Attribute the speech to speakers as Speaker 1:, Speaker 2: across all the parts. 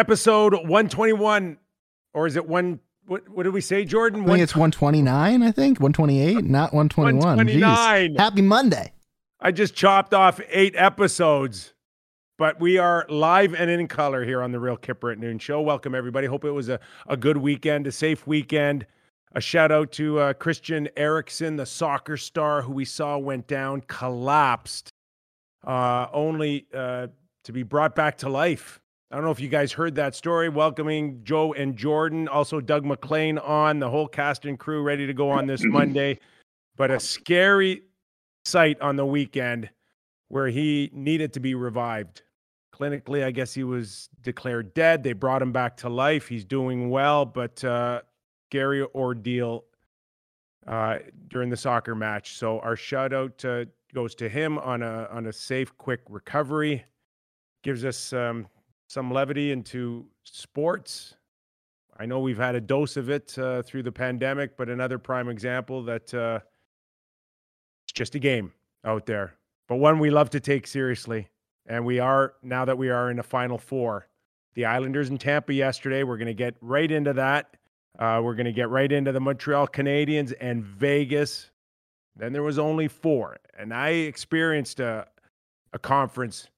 Speaker 1: episode 121 or is it one what, what did we say jordan
Speaker 2: I think it's 129, I think. 128, not 121. Jeez.
Speaker 1: 129.
Speaker 2: Happy Monday.
Speaker 1: i just chopped off eight episodes but we are live and in color here on the real Kyper at noon show welcome everybody hope it was a, a good weekend a safe weekend a shout out to uh, christian eriksen the soccer star who we saw went down collapsed uh, only uh, to be brought back to life I don't know if you guys heard that story. Welcoming Joe and Jordan, also Doug MacLean on the whole cast and crew ready to go on this Monday. But a scary sight on the weekend where he needed to be revived. Clinically, I guess he was declared dead. They brought him back to life. He's doing well, but uh, scary ordeal uh, during the soccer match. So our shout out uh, goes to him on a on a safe, quick recovery. Gives us um, some levity into sports. I know we've had a dose of it uh, through the pandemic, but another prime example that uh, it's just a game out there, but one we love to take seriously. And we are now that we are in the final four. The Islanders in Tampa yesterday. We're going to get right into that. Uh, we're going to get right into the Montreal Canadiens and Vegas. Then there was only four, and I experienced a a conference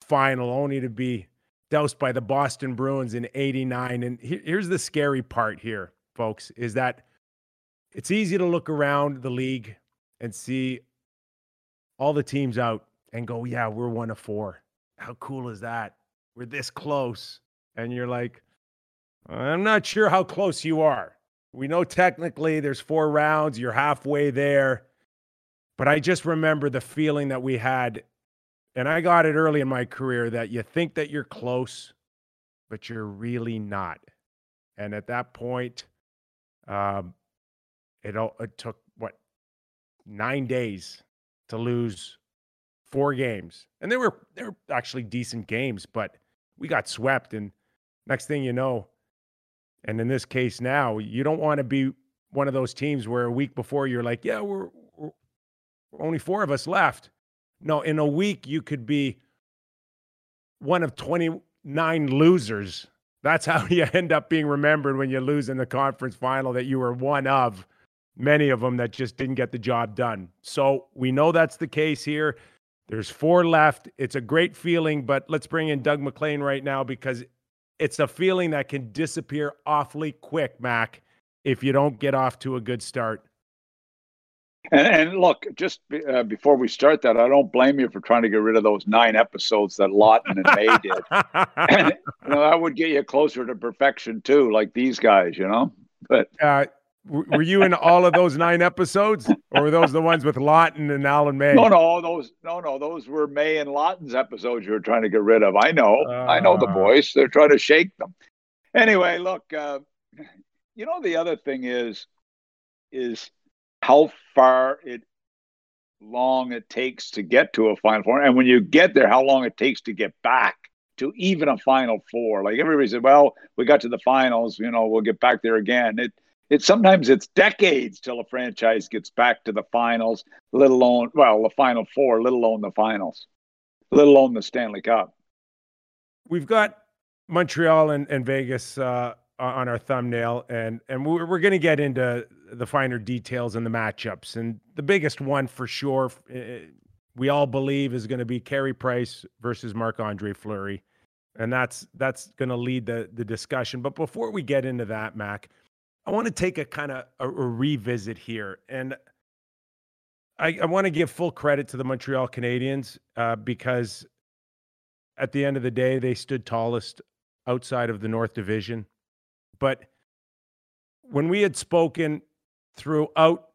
Speaker 1: final only to be doused by the Boston Bruins in 89. And here's the scary part here, folks, is that it's easy to look around the league and see all the teams out and go, yeah, we're one of four. How cool is that? We're this close. And you're like, I'm not sure how close you are. We know technically there's four rounds, you're halfway there. But I just remember the feeling that we had and I got it early in my career that you think that you're close, but you're really not. And at that point, um, it, it took what nine days to lose four games, and they were they were actually decent games, but we got swept. And next thing you know, and in this case now, you don't want to be one of those teams where a week before you're like, yeah, we're, we're only four of us left no, in a week, you could be one of 29 losers. That's how you end up being remembered when you lose in the conference final, that you were one of many of them that just didn't get the job done. So we know that's the case here. There's four left. It's a great feeling, but let's bring in Doug MacLean right now because it's a feeling that can disappear awfully quick, Mac, if you don't get off to a good start.
Speaker 3: And, and look, just uh, before we start that, I don't blame you for trying to get rid of those nine episodes that Lawton and May did. and, you know, that would get you closer to perfection too, like these guys, you know. But
Speaker 1: uh, were you in all of those nine episodes, or were those the ones with Lawton and Alan May?
Speaker 3: No, no, those no, no, those were May and Lawton's episodes you were trying to get rid of. I know, uh, I know the boys. They're trying to shake them. Anyway, look, uh, you know the other thing is, is how far it long it takes to get to a final four. And when you get there how long it takes to get back to even a final four. Like everybody said well we got to the finals you know we'll get back there again. It it sometimes it's decades till a franchise gets back to the finals let alone well the final four let alone the finals let alone the stanley cup.
Speaker 1: We've got montreal and, and vegas uh, on our thumbnail and and we're, we're going to get into the finer details and the matchups. And the biggest one for sure, eh, we all believe is going to be Carey Price versus Marc Andre Fleury. And that's that's going to lead the the discussion. But before we get into that, Mac, I want to take a kind of a, a, revisit here, and I, I want to give full credit to the Montreal Canadiens uh, because at the end of the day, they stood tallest outside of the North Division. But when we had spoken throughout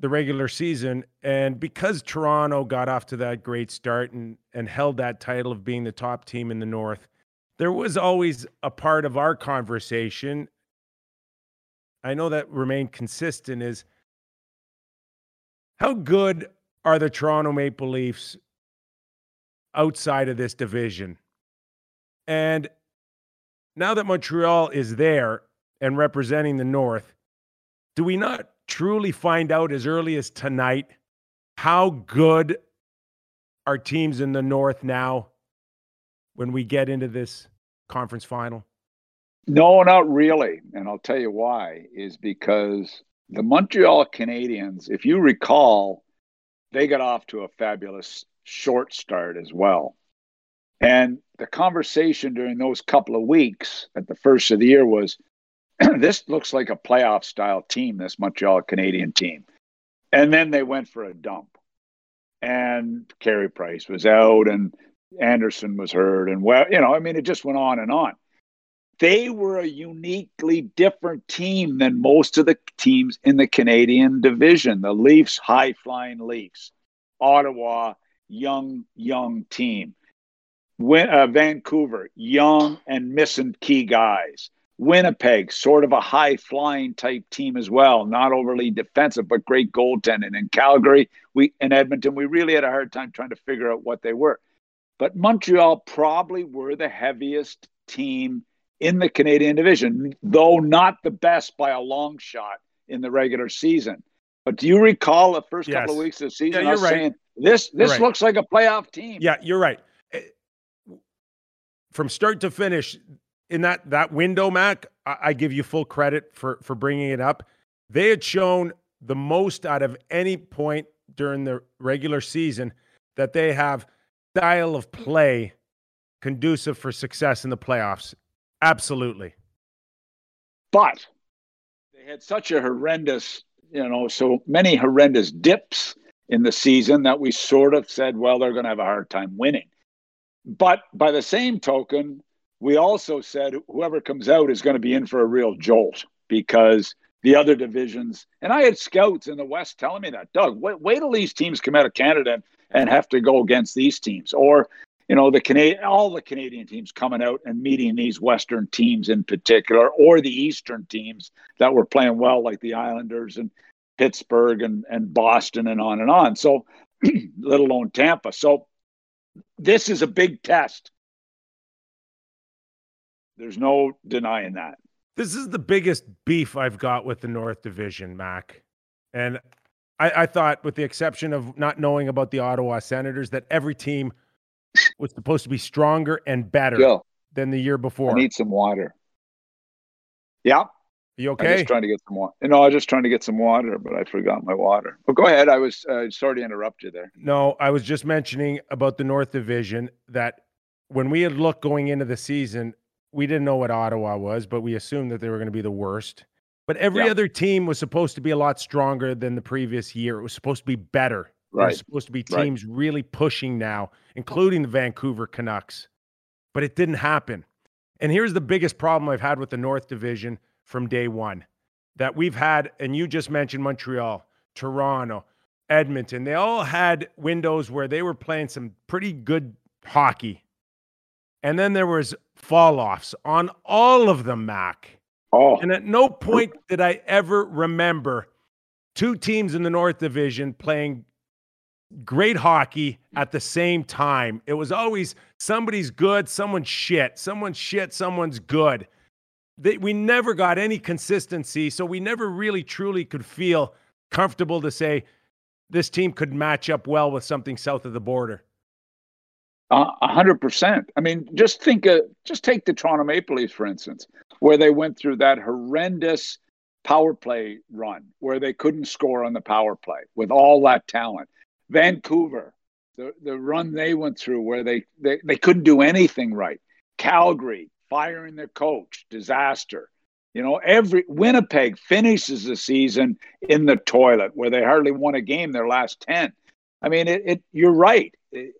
Speaker 1: the regular season. And because Toronto got off to that great start and, and held that title of being the top team in the North, there was always a part of our conversation. I know that remained consistent is how good are the Toronto Maple Leafs outside of this division? And now that Montreal is there and representing the North, do we not truly find out as early as tonight how good our teams in the North now when we get into this conference final?
Speaker 3: No, not really. And I'll tell you why is because the Montreal Canadiens, if you recall, they got off to a fabulous short start as well. And the conversation during those couple of weeks at the first of the year was this looks like a playoff style team, this Montreal Canadian team. And then they went for a dump. And Carey Price was out and Anderson was hurt. And well, you know, I mean, it just went on and on. They were a uniquely different team than most of the teams in the Canadian division. The Leafs, high flying Leafs. Ottawa, young, young team. Win, uh, Vancouver, young and missing key guys. Winnipeg, sort of a high flying type team as well, not overly defensive, but great goaltending. In Calgary, we in Edmonton, we really had a hard time trying to figure out what they were. But Montreal probably were the heaviest team in the Canadian division, though not the best by a long shot in the regular season. But do you recall the first yes. couple of weeks of the season?
Speaker 1: Yeah, you're right.
Speaker 3: saying this this right. looks like a playoff team.
Speaker 1: Yeah, you're right. From start to finish, in that that window, Mac, I, I give you full credit for for bringing it up. They had shown the most out of any point during the regular season that they have style of play conducive for success in the playoffs. Absolutely.
Speaker 3: But they had such a horrendous, you know, so many horrendous dips in the season that we sort of said, well, they're going to have a hard time winning. But by the same token, we also said whoever comes out is going to be in for a real jolt because the other divisions, and I had scouts in the West telling me that, Doug, wait, wait till these teams come out of Canada and have to go against these teams. Or, you know, the Canadian, all the Canadian teams coming out and meeting these Western teams in particular, or the Eastern teams that were playing well, like the Islanders and Pittsburgh and, and Boston and on and on. So, let alone Tampa. So, this is a big test. There's no denying that.
Speaker 1: This is the biggest beef I've got with the North Division, Mac. And I, I thought, with the exception of not knowing about the Ottawa Senators, that every team was supposed to be stronger and better than the year before. I
Speaker 3: need some water. Yeah.
Speaker 1: You okay?
Speaker 3: I'm just trying to get some water. No, I was just trying to get some water, but I forgot my water. But go ahead. I was uh, sorry to interrupt you there.
Speaker 1: No, I was just mentioning about the North Division that when we had looked going into the season, we didn't know what Ottawa was, but we assumed that they were going to be the worst. But every yeah. other team was supposed to be a lot stronger than the previous year. It was supposed to be better. Right. It supposed to be teams right. really pushing now, including the Vancouver Canucks. But it didn't happen. And here's the biggest problem I've had with the North Division from day one that we've had, and you just mentioned Montreal, Toronto, Edmonton. They all had windows where they were playing some pretty good hockey. And then there was fall offs on all of them, Mac.
Speaker 3: Oh.
Speaker 1: And at no point did I ever remember two teams in the North Division playing great hockey at the same time. It was always somebody's good, someone's shit, someone's shit, someone's good. They, we never got any consistency, so we never really truly could feel comfortable to say this team could match up well with something south of the border.
Speaker 3: A hundred percent. I mean, just think of, just take the Toronto Maple Leafs, for instance, where they went through that horrendous power play run where they couldn't score on the power play with all that talent. Vancouver, the, the run they went through where they, they, they couldn't do anything right. Calgary, firing their coach, disaster. You know, every Winnipeg finishes the season in the toilet where they hardly won a game their last 10. I mean, it, it you're right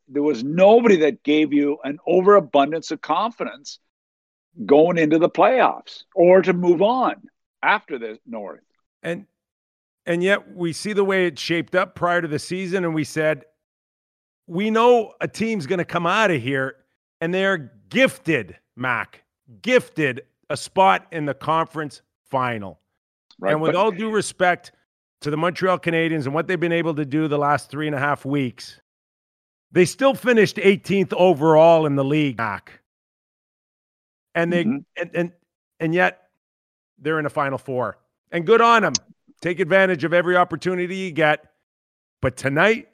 Speaker 3: there was nobody that gave you an overabundance of confidence going into the playoffs or to move on after the North.
Speaker 1: And and yet we see the way it shaped up prior to the season, and we said, we know a team's going to come out of here, and they're gifted, Mac, gifted a spot in the conference final. Right, and with all due respect to the Montreal Canadiens and what they've been able to do the last three and a half weeks, they still finished 18th overall in the league back. And they mm-hmm. and, and and yet they're in a final four. And good on them. Take advantage of every opportunity you get. But tonight,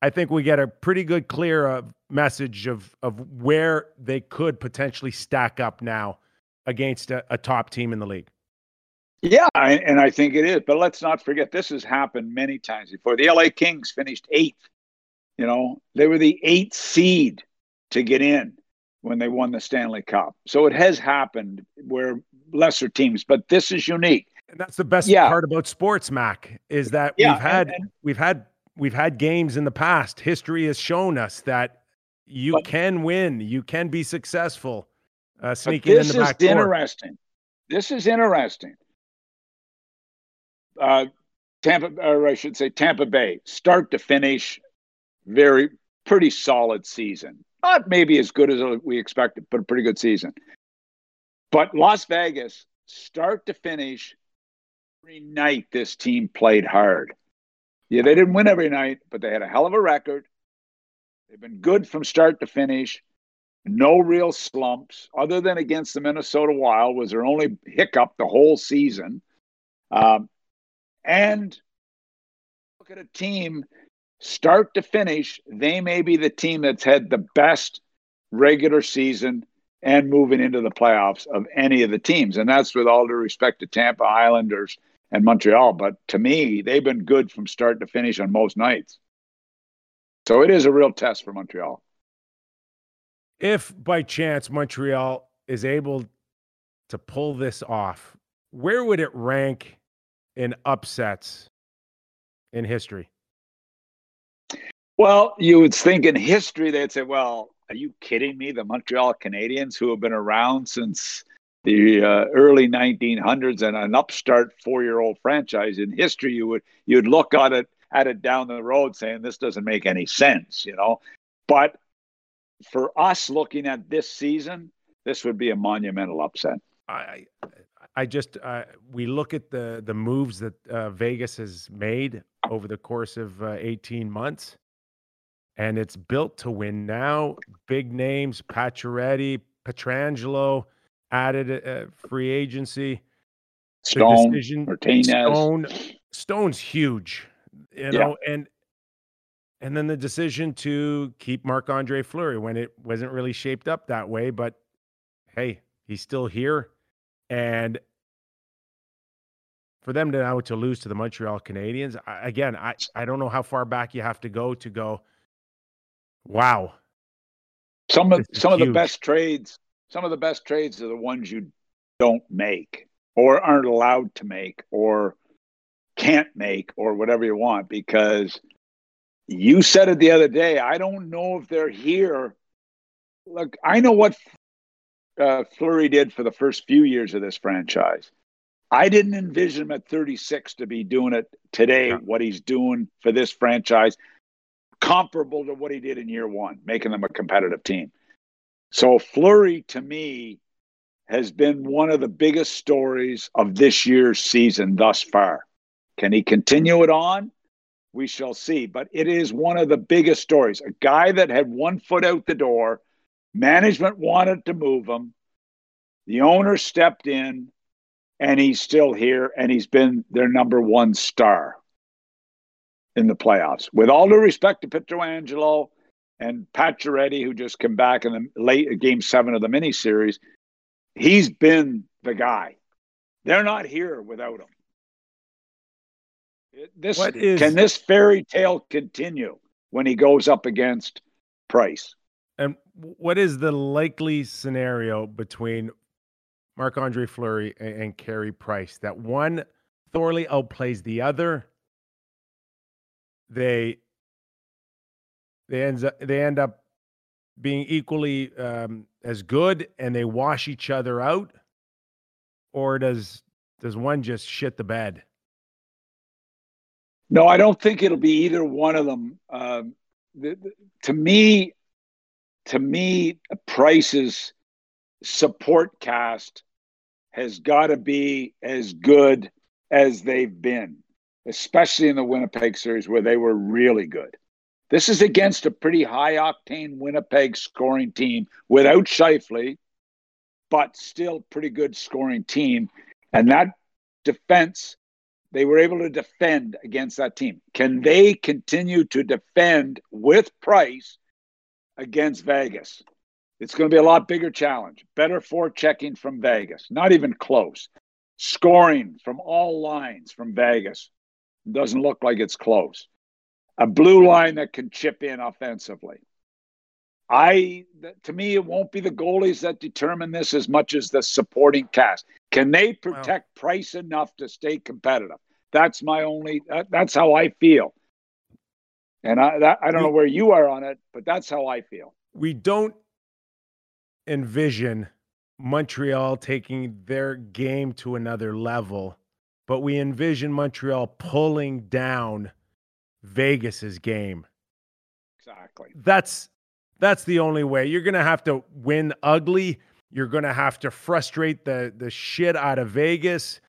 Speaker 1: I think we get a pretty good clear of message of of where they could potentially stack up now against a, a top team in the league.
Speaker 3: Yeah, and I think it is. But let's not forget this has happened many times before. The LA Kings finished eighth. You know, they were the eighth seed to get in when they won the Stanley Cup. So it has happened where lesser teams, but this is unique.
Speaker 1: And that's the best yeah. part about sports, Mac, is that yeah, we've had and, and, we've had we've had games in the past. History has shown us that you but, can win, you can be successful. Uh, sneaking in the back
Speaker 3: This is interesting. This is interesting. Uh, Tampa, or I should say Tampa Bay, start to finish, very pretty solid season. Not maybe as good as we expected, but a pretty good season. But Las Vegas, start to finish, every night this team played hard. Yeah, they didn't win every night, but they had a hell of a record. They've been good from start to finish. No real slumps, other than against the Minnesota Wild, was their only hiccup the whole season. Um, and look at a team start to finish, they may be the team that's had the best regular season and moving into the playoffs of any of the teams. And that's with all due respect to Tampa Islanders and Montreal. But to me, they've been good from start to finish on most nights. So it is a real test for Montreal.
Speaker 1: If by chance Montreal is able to pull this off, where would it rank in upsets in history?
Speaker 3: Well, you would think in history they'd say, well, are you kidding me? The Montreal Canadiens, who have been around since the uh, early 1900s and an upstart four-year-old franchise in history, you would you'd look at it at it down the road saying this doesn't make any sense, you know. But for us looking at this season, this would be a monumental upset.
Speaker 1: I I just uh, we look at the the moves that uh, Vegas has made over the course of uh, 18 months, and it's built to win now. Big names, Pacioretty, Pietrangelo added a, free agency.
Speaker 3: Stone, Martinez.
Speaker 1: Stone, Stone's huge, you know, yeah. and and then the decision to keep Marc Andre Fleury when it wasn't really shaped up that way, but hey, he's still here. And for them to now to lose to the Montreal Canadiens, I, again, I, I don't know how far back you have to go to go. Wow.
Speaker 3: Some of some huge. of the best trades, some of the best trades are the ones you don't make or aren't allowed to make or can't make or whatever you want because you said it the other day. I don't know if they're here. Look, I know what uh, Fleury did for the first few years of this franchise. I didn't envision him at 36 to be doing it today, yeah. what he's doing for this franchise, comparable to what he did in year one, making them a competitive team. So Fleury, to me, has been one of the biggest stories of this year's season thus far. Can he continue it on? We shall see. But it is one of the biggest stories. A guy that had one foot out the door Management wanted to move him. The owner stepped in, and he's still here, and he's been their number one star in the playoffs. With all due respect to Pietrangelo and Pat Pacioretty, who just came back in the late uh, game seven of the miniseries, he's been the guy. They're not here without him. This is, can this fairy tale continue when he goes up against Price?
Speaker 1: And what is the likely scenario between Marc Andre Fleury and, and Carey Price that one thoroughly outplays the other? They they ends up they end up being equally um, as good, and they wash each other out, or does does one just shit the bed?
Speaker 3: No, I don't think it'll be either one of them. Uh, the, the, to me, to me, Price's support cast has got to be as good as they've been, especially in the Winnipeg series where they were really good. This is against a pretty high octane Winnipeg scoring team without Scheifele, but still pretty good scoring team. And that defense, they were able to defend against that team. Can they continue to defend with Price against Vegas. It's going to be a lot bigger challenge. Better forechecking from Vegas, not even close. Scoring from all lines from Vegas doesn't look like it's close. A blue line that can chip in offensively. I to me, it won't be the goalies that determine this as much as the supporting cast. Can they protect wow. Price enough to stay competitive? That's my only. That, that's how I feel. And I that, I don't we, know where you are on it, but that's how I feel.
Speaker 1: We don't envision Montreal taking their game to another level, but we envision Montreal pulling down Vegas's game.
Speaker 3: Exactly.
Speaker 1: That's that's the only way. You're going to have to win ugly. You're going to have to frustrate the the shit out of Vegas.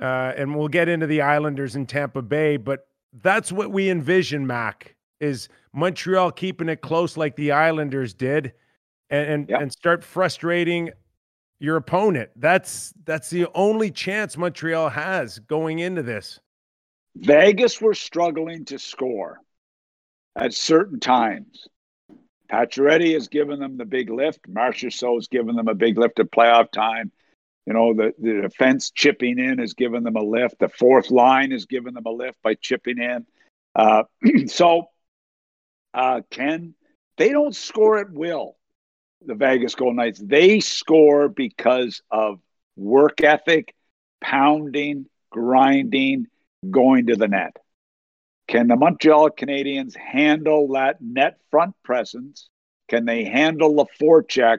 Speaker 1: Uh, and we'll get into the Islanders in Tampa Bay, but that's what we envision, Mac, is Montreal keeping it close like the Islanders did and and, yep. and start frustrating your opponent. That's that's the only chance Montreal has going into this.
Speaker 3: Vegas were struggling to score at certain times. Pacioretty has given them the big lift. Marchessault has given them a big lift at playoff time. You know, the, the defense chipping in has given them a lift. The fourth line has given them a lift by chipping in. Uh, so, uh, Ken, they don't score at will, the Vegas Golden Knights. They score because of work ethic, pounding, grinding, going to the net. Can the Montreal Canadiens handle that net front presence? Can they handle the forecheck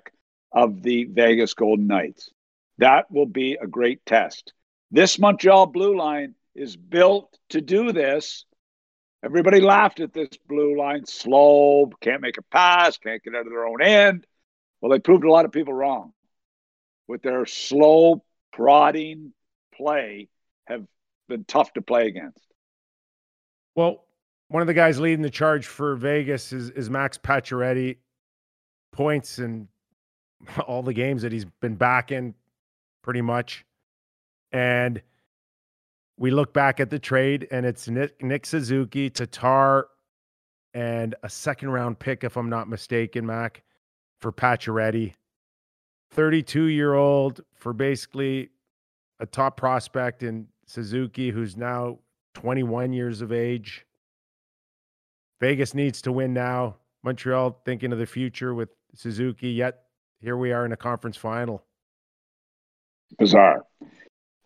Speaker 3: of the Vegas Golden Knights? That will be a great test. This Montreal blue line is built to do this. Everybody laughed at this blue line. Slow, can't make a pass, can't get out of their own end. Well, they proved a lot of people wrong with their slow, prodding play, have been tough to play against.
Speaker 1: Well, one of the guys leading the charge for Vegas is, is Max Pacioretty. Points and all the games that he's been back in, pretty much. And we look back at the trade, and it's Nick, Nick Suzuki, Tatar, and a second round pick, if I'm not mistaken, Mac, for Pacioretty. 32 year old for basically a top prospect in Suzuki, who's now 21 years of age. Vegas needs to win now. Montreal thinking of the future with Suzuki, yet here we are in a conference final.
Speaker 3: Bizarre.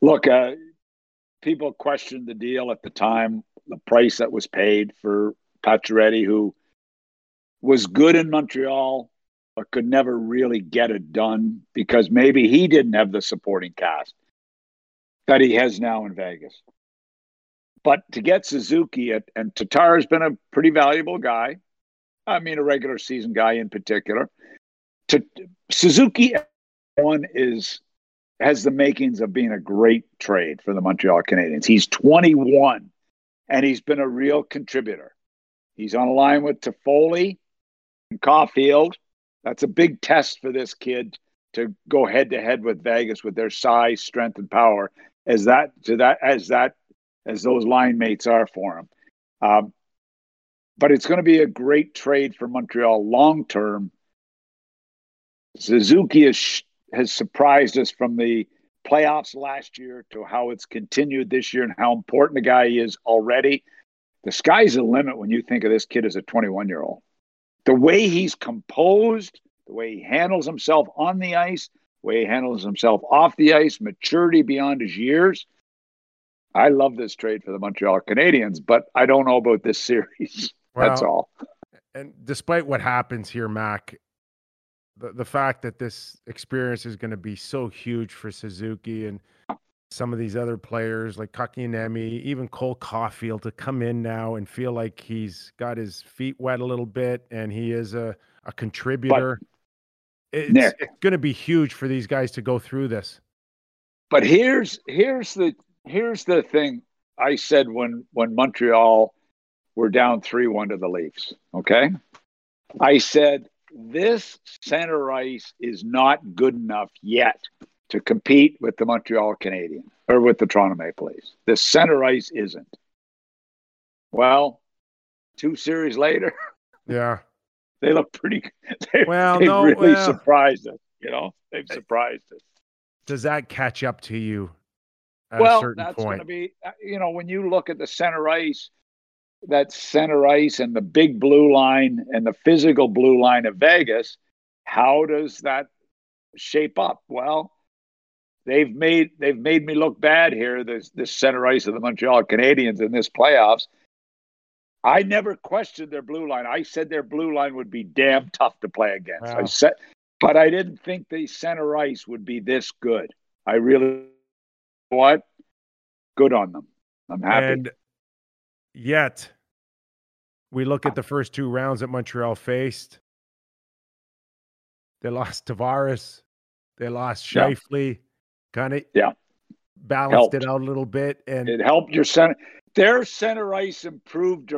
Speaker 3: Look, uh, people questioned the deal at the time, the price that was paid for Pacioretty, who was good in Montreal, but could never really get it done because maybe he didn't have the supporting cast that he has now in Vegas. But to get Suzuki at, and Tatar has been a pretty valuable guy. I mean, a regular season guy in particular. To Suzuki, one is has the makings of being a great trade for the Montreal Canadiens. He's 21 and he's been a real contributor. He's on a line with Toffoli and Caufield. That's a big test for this kid to go head to head with Vegas with their size, strength, and power. As that to that as that as those line mates are for him. Um, but it's going to be a great trade for Montreal long term. Suzuki has, has surprised us from the playoffs last year to how it's continued this year and how important the guy is already. The sky's the limit when you think of this kid as a 21 year old. The way he's composed, the way he handles himself on the ice, the way he handles himself off the ice, maturity beyond his years. I love this trade for the Montreal Canadiens, but I don't know about this series. Well, That's all.
Speaker 1: And despite what happens here, Mac, the, the fact that this experience is going to be so huge for Suzuki and some of these other players like Kotkaniemi, even Cole Caufield to come in now and feel like he's got his feet wet a little bit and he is a, a contributor. But, it's, Nick, it's going to be huge for these guys to go through this.
Speaker 3: But here's here's the here's the thing I said when when Montreal were down three one to the Leafs. Okay, I said this center ice is not good enough yet to compete with the Montreal Canadiens or with the Toronto Maple Leafs. The center ice isn't. Well, two series later,
Speaker 1: yeah,
Speaker 3: they look pretty. They,
Speaker 1: well,
Speaker 3: they
Speaker 1: no,
Speaker 3: really
Speaker 1: well,
Speaker 3: surprised us. You know, they've surprised us.
Speaker 1: Does that catch up to you
Speaker 3: well, that's going
Speaker 1: point?
Speaker 3: to be. uh, You know, when you look at the center ice, that center ice and the big blue line and the physical blue line of Vegas, how does that shape up? Well, they've made they've made me look bad here. This this center ice of the Montreal Canadiens in this playoffs. I never questioned their blue line. I said their blue line would be damn tough to play against. I said, but I didn't think the center ice would be this good. I really what? Good on them. I'm happy.
Speaker 1: And yet, we look at the first two rounds that Montreal faced. They lost Tavares. They lost
Speaker 3: Yeah.
Speaker 1: Kind of
Speaker 3: Yeah.
Speaker 1: balanced it out a little bit. And
Speaker 3: It helped your center. Their center ice improved.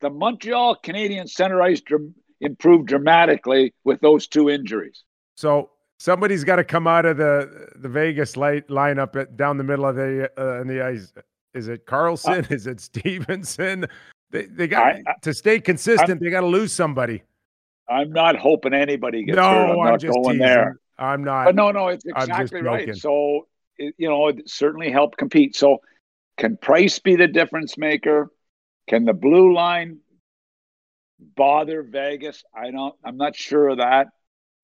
Speaker 3: The Montreal Canadian center ice improved dramatically with those two injuries.
Speaker 1: so somebody's got to come out of the the Vegas light lineup at, down the middle of the uh, in the ice. Is it Karlsson? Is it Stephenson? They they got
Speaker 3: I- I-
Speaker 1: to stay consistent. they got to lose somebody.
Speaker 3: I'm not hoping anybody gets
Speaker 1: no,
Speaker 3: hurt. I'm
Speaker 1: I'm
Speaker 3: not
Speaker 1: just
Speaker 3: going
Speaker 1: teasing.
Speaker 3: there.
Speaker 1: I'm not.
Speaker 3: But no, no, it's exactly right. So, it, you know, it certainly helped compete. So, can price be the difference maker? Can the blue line bother Vegas? I don't. I'm not sure of that.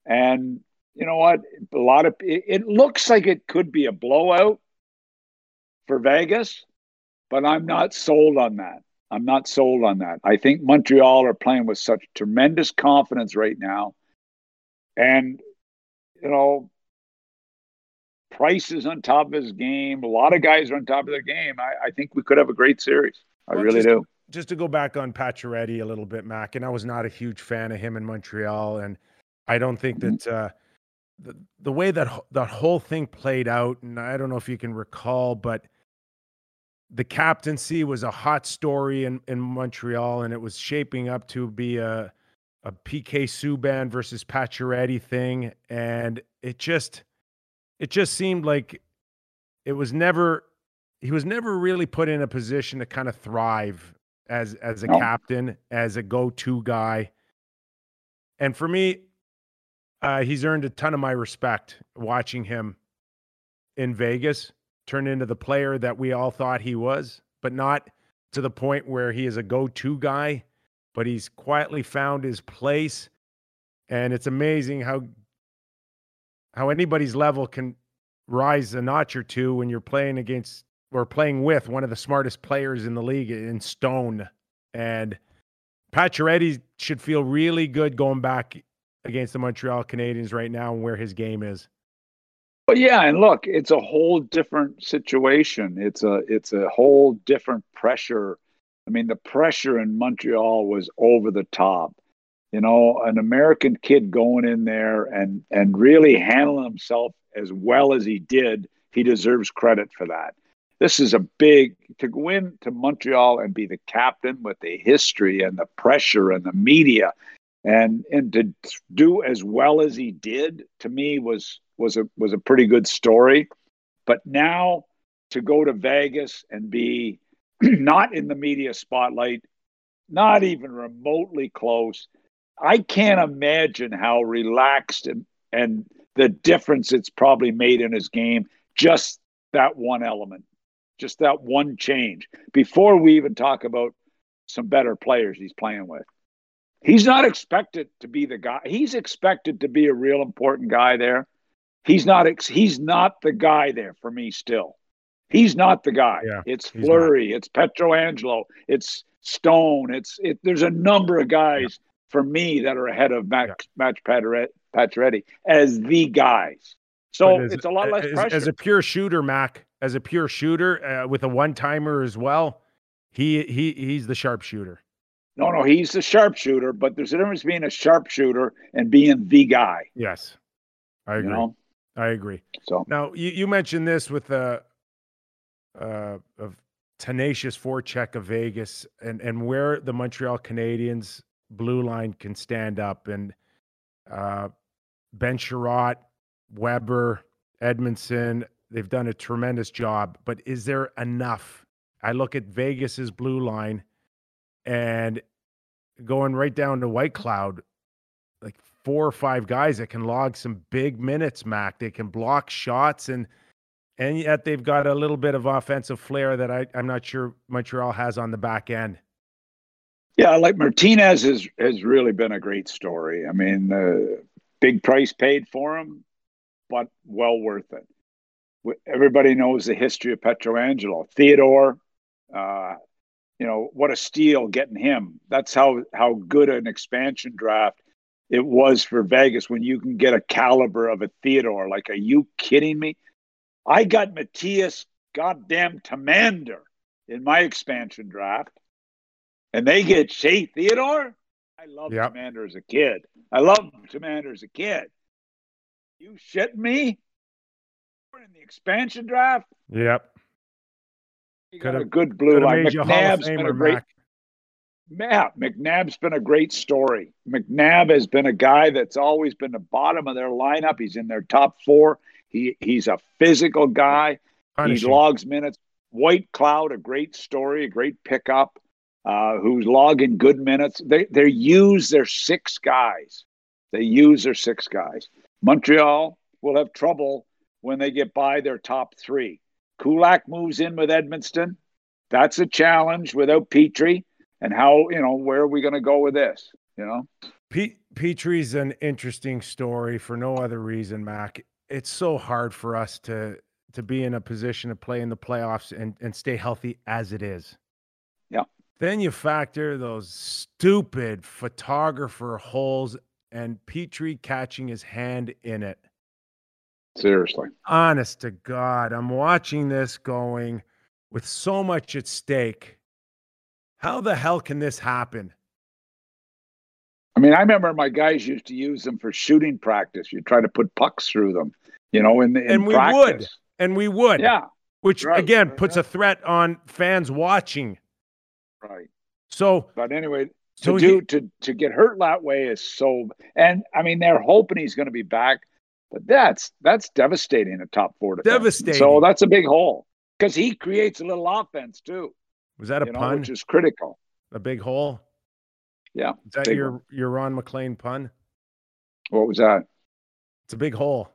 Speaker 3: And you know what? A lot of it, it looks like it could be a blowout for Vegas, but I'm not sold on that. I'm not sold on that. I think Montreal are playing with such tremendous confidence right now. And, you know, Price is on top of his game. A lot of guys are on top of their game. I, I think we could have a great series. I
Speaker 1: Well,
Speaker 3: really
Speaker 1: just-
Speaker 3: do.
Speaker 1: just to go back on Pacioretty a little bit, Mac, and I was not a huge fan of him in Montreal, and I don't think
Speaker 3: Mhm.
Speaker 1: that uh, the the way that that whole thing played out, and I don't know if you can recall, but the captaincy was a hot story in in Montreal, and it was shaping up to be a a PK Subban versus Pacioretty thing, and it just it just seemed like it was never he was never really put in a position to kind of thrive as as a
Speaker 3: No.
Speaker 1: captain, as a go-to guy. And for me, uh, he's earned a ton of my respect watching him in Vegas turn into the player that we all thought he was, but not to the point where he is a go-to guy, but he's quietly found his place. And it's amazing how how anybody's level can rise a notch or two when you're playing against or playing with one of the smartest players in the league in Stone. And Pacioretty should feel really good going back against the Montreal Canadiens right now and where his game is.
Speaker 3: But yeah, and look, it's a whole different situation. It's a it's a whole different pressure. I mean, the pressure in Montreal was over the top. You know, an American kid going in there and and really handling himself as well as he did, he deserves credit for that. This is a big to go into Montreal and be the captain with the history and the pressure and the media and and to do as well as he did to me was was a was a pretty good story. But now to go to Vegas and be not in the media spotlight not even remotely close I can't imagine how relaxed and and the difference it's probably made in his game just that one element just that one change before we even talk about some better players he's playing with He's not expected to be the guy. He's expected to be a real important guy there. He's not. Ex- he's not the guy there for me. Still, he's not the guy.
Speaker 1: Yeah,
Speaker 3: it's Fleury. It's Pietrangelo. It's Stone. It's it. There's a number of guys for me that are ahead of Max, Match Pacioretty as the guys. So
Speaker 1: as-
Speaker 3: it's a lot less
Speaker 1: as,
Speaker 3: pressure.
Speaker 1: as a pure shooter, Mac, as a pure shooter uh, with a one timer as well. He he he's the sharpshooter.
Speaker 3: No, no, he's the sharpshooter, but there's a difference between a sharpshooter and being the guy.
Speaker 1: Yes, I
Speaker 3: You
Speaker 1: agree.
Speaker 3: know.
Speaker 1: I agree.
Speaker 3: So
Speaker 1: Now you, you mentioned this with the uh, of tenacious forecheck of Vegas and and where the Montreal Canadiens blue line can stand up and uh, Ben Chiarot, Weber, Edmundson, they've done a tremendous job. But is there enough? I look at Vegas's blue line and going right down to Whitecloud. like four or five guys that can log some big minutes, Mac. They can block shots and and yet they've got a little bit of offensive flair that I, I'm not sure Montreal has on the back end.
Speaker 3: Yeah, like Martinez has has really been a great story. I mean, uh, big price paid for him, but well worth it. Everybody knows the history of Pietrangelo, Theodore. Uh, you know what a steal getting him. That's how how good an expansion draft it was for Vegas when you can get a caliber of a Theodore. Like, are you kidding me? I got Mattias goddamn Timander in my expansion draft, and they get Shea Theodore. I love yep. Timander as a kid. I love Timander as a kid. You shitting me? We're in the expansion draft.
Speaker 1: Yep.
Speaker 3: Got a good blue line. McNabb's been a great. Matt McNabb's been a great story. McNabb has been a guy that's always been the bottom of their lineup. He's in their top four. He he's a physical guy. Punishing. He logs minutes. Whitecloud, a great story, a great pickup uh, who's logging good minutes. They they use their six guys. They use their six guys. Montreal will have trouble when they get by their top three. Kulak moves in with Edmundson. That's a challenge without Petry. And how you know where are we going to go with this? You know,
Speaker 1: P- Petry's an interesting story for no other reason, Mac. It's so hard for us to to be in a position to play in the playoffs and, and stay healthy as it is. Yeah. Then you factor those stupid photographer holes and Petry catching his hand in it.
Speaker 3: Seriously.
Speaker 1: Honest to God, I'm watching this going with so much at stake. How the hell can this happen?
Speaker 3: I mean, I remember my guys used to use them for shooting practice. You try to put pucks through them, you know, in, in
Speaker 1: and we
Speaker 3: practice.
Speaker 1: would, and we would,
Speaker 3: yeah.
Speaker 1: Which right. again puts a threat on fans watching.
Speaker 3: Right.
Speaker 1: So,
Speaker 3: but anyway, to so do he, to to get hurt that way is so. And I mean, they're hoping he's going to be back, but that's that's devastating. A top four defense.
Speaker 1: Devastating.
Speaker 3: So that's a big hole because he creates a little offense too.
Speaker 1: Was that a pun?
Speaker 3: Know, which is critical.
Speaker 1: A big hole.
Speaker 3: Yeah.
Speaker 1: Is that your one. your Ron MacLean pun?
Speaker 3: What was that?
Speaker 1: It's a big hole.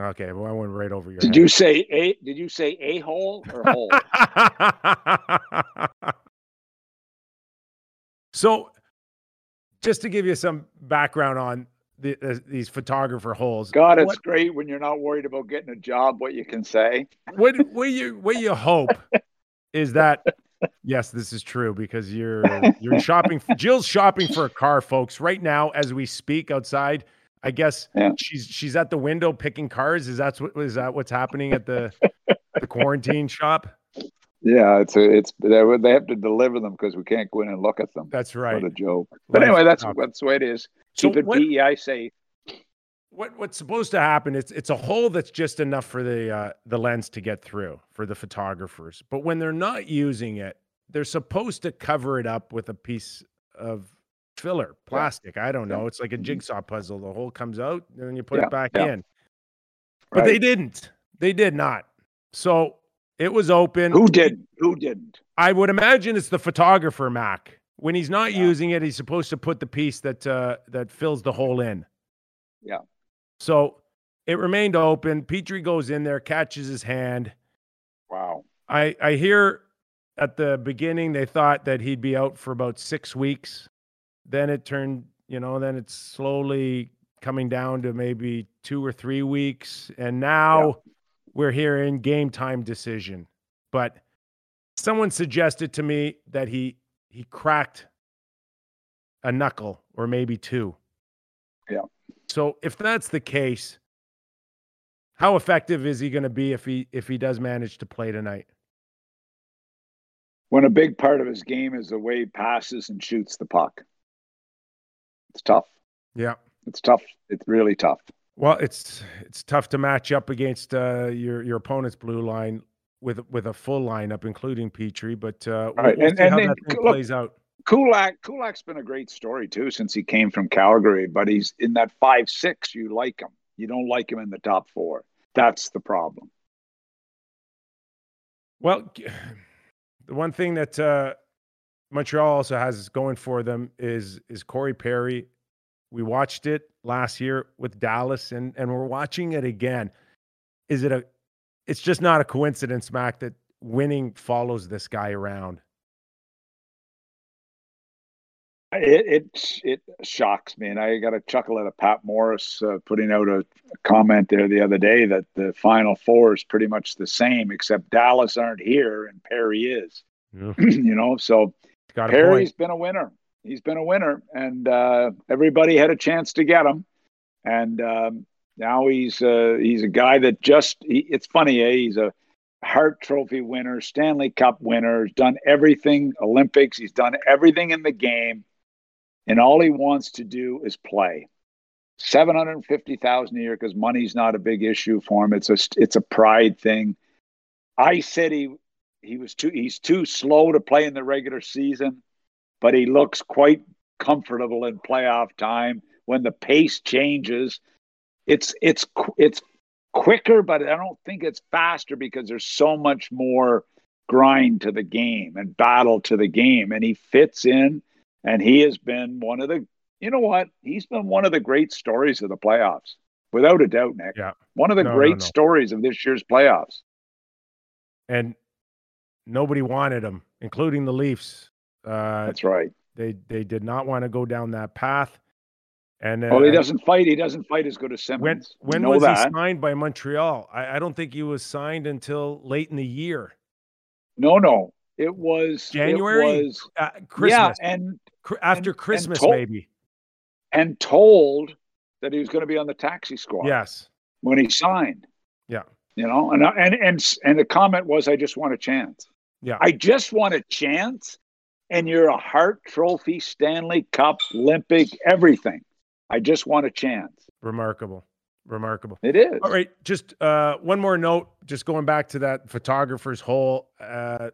Speaker 1: Okay, well, I went right over your.
Speaker 3: Did
Speaker 1: head.
Speaker 3: you say a? Did you say a hole or hole?
Speaker 1: so, just to give you some background on the, uh, these photographer holes.
Speaker 3: God, it's what, great when you're not worried about getting a job. What you can say.
Speaker 1: What what you what you hope is that yes, this is true because you're you're shopping. Jill's shopping for a car, folks, right now as we speak outside. I guess yeah. she's she's at the window picking cars. Is that what is that what's happening at the the quarantine shop?
Speaker 3: Yeah, it's a, it's they they have to deliver them because we can't go in and look at them.
Speaker 1: That's right.
Speaker 3: What a joke. But anyway, that's that's the way it is. Keep so it what, PEI safe.
Speaker 1: What what's supposed to happen? It's it's a hole that's just enough for the uh, the lens to get through for the photographers. But when they're not using it, they're supposed to cover it up with a piece of filler, plastic. Yeah. I don't know. Yeah. It's like a mm-hmm. jigsaw puzzle. The hole comes out and then you put yeah. it back in. But right. they didn't. They did not. So it was open.
Speaker 3: Who did? Who didn't?
Speaker 1: I would imagine it's the photographer, Mac. When he's not using it, he's supposed to put the piece that uh, that fills the hole in.
Speaker 3: Yeah.
Speaker 1: So it remained open. Petry goes in there, catches his hand.
Speaker 3: Wow.
Speaker 1: I I hear at the beginning they thought that he'd be out for about six weeks. Then it turned, you know, then it's slowly coming down to maybe two or three weeks. And now yeah. We're hearing game time decision. But someone suggested to me that he he cracked a knuckle or maybe two.
Speaker 3: Yeah.
Speaker 1: So if that's the case, how effective is he going to be if he if he does manage to play tonight?
Speaker 3: When a big part of his game is the way he passes and shoots the puck. It's tough.
Speaker 1: Yeah.
Speaker 3: It's tough. It's really tough.
Speaker 1: Well, it's it's tough to match up against uh, your your opponent's blue line with with a full lineup, including Petry. But uh, we'll, we'll and, see and how then, that look, plays out.
Speaker 3: Kulak Kulak's been a great story too since he came from Calgary. But he's in that five six. You like him. You don't like him in the top four. That's the problem.
Speaker 1: Well, the one thing that uh, Montreal also has going for them is is Corey Perry We watched it last year with Dallas, and and we're watching it again. Is it a? It's just not a coincidence, Mac, that winning follows this guy around.
Speaker 3: It, it it shocks me, and I got a chuckle at a Pat Maroon uh, putting out a, comment there the other day that the Final Four is pretty much the same, except Dallas aren't here and Perry is. Yeah. you know, so Perry's been a winner. He's been a winner, and uh, everybody had a chance to get him. And um, now he's uh, he's a guy that just. He, it's funny, eh? He's a Hart Trophy winner, Stanley Cup winner, has done everything Olympics. He's done everything in the game and all he wants to do is play. 750,000 a year because money's not a big issue for him. It's a it's a pride thing. I said he he was too he's too slow to play in the regular season, but he looks quite comfortable in playoff time when the pace changes. It's it's it's quicker, but I don't think it's faster because there's so much more grind to the game and battle to the game and he fits in and he has been one of the, you know what? He's been one of the great stories of the playoffs, without a doubt, Nick.
Speaker 1: Yeah.
Speaker 3: One of the no, great no, no. stories of this year's playoffs.
Speaker 1: And nobody wanted him, including the Leafs.
Speaker 3: Uh, That's right.
Speaker 1: They they did not want to go down that path. And
Speaker 3: uh, well, he doesn't fight. He doesn't fight as good as Simmonds.
Speaker 1: When when was that. he signed by Montreal? I, I don't think he was signed until late in the year.
Speaker 3: No, no, it was
Speaker 1: January.
Speaker 3: It was
Speaker 1: uh, Christmas.
Speaker 3: Yeah, and
Speaker 1: after
Speaker 3: and,
Speaker 1: Christmas,
Speaker 3: and told,
Speaker 1: maybe.
Speaker 3: And told that he was going to be on the taxi squad.
Speaker 1: Yes.
Speaker 3: When he signed.
Speaker 1: Yeah.
Speaker 3: You know, and and and and the comment was, "I just want a chance."
Speaker 1: Yeah.
Speaker 3: I just want a chance, and you're a Hart Trophy, Stanley Cup, Olympic, everything. I just want a chance.
Speaker 1: Remarkable. Remarkable.
Speaker 3: It is.
Speaker 1: All right. Just uh, one more note. Just going back to that photographer's hole. Uh,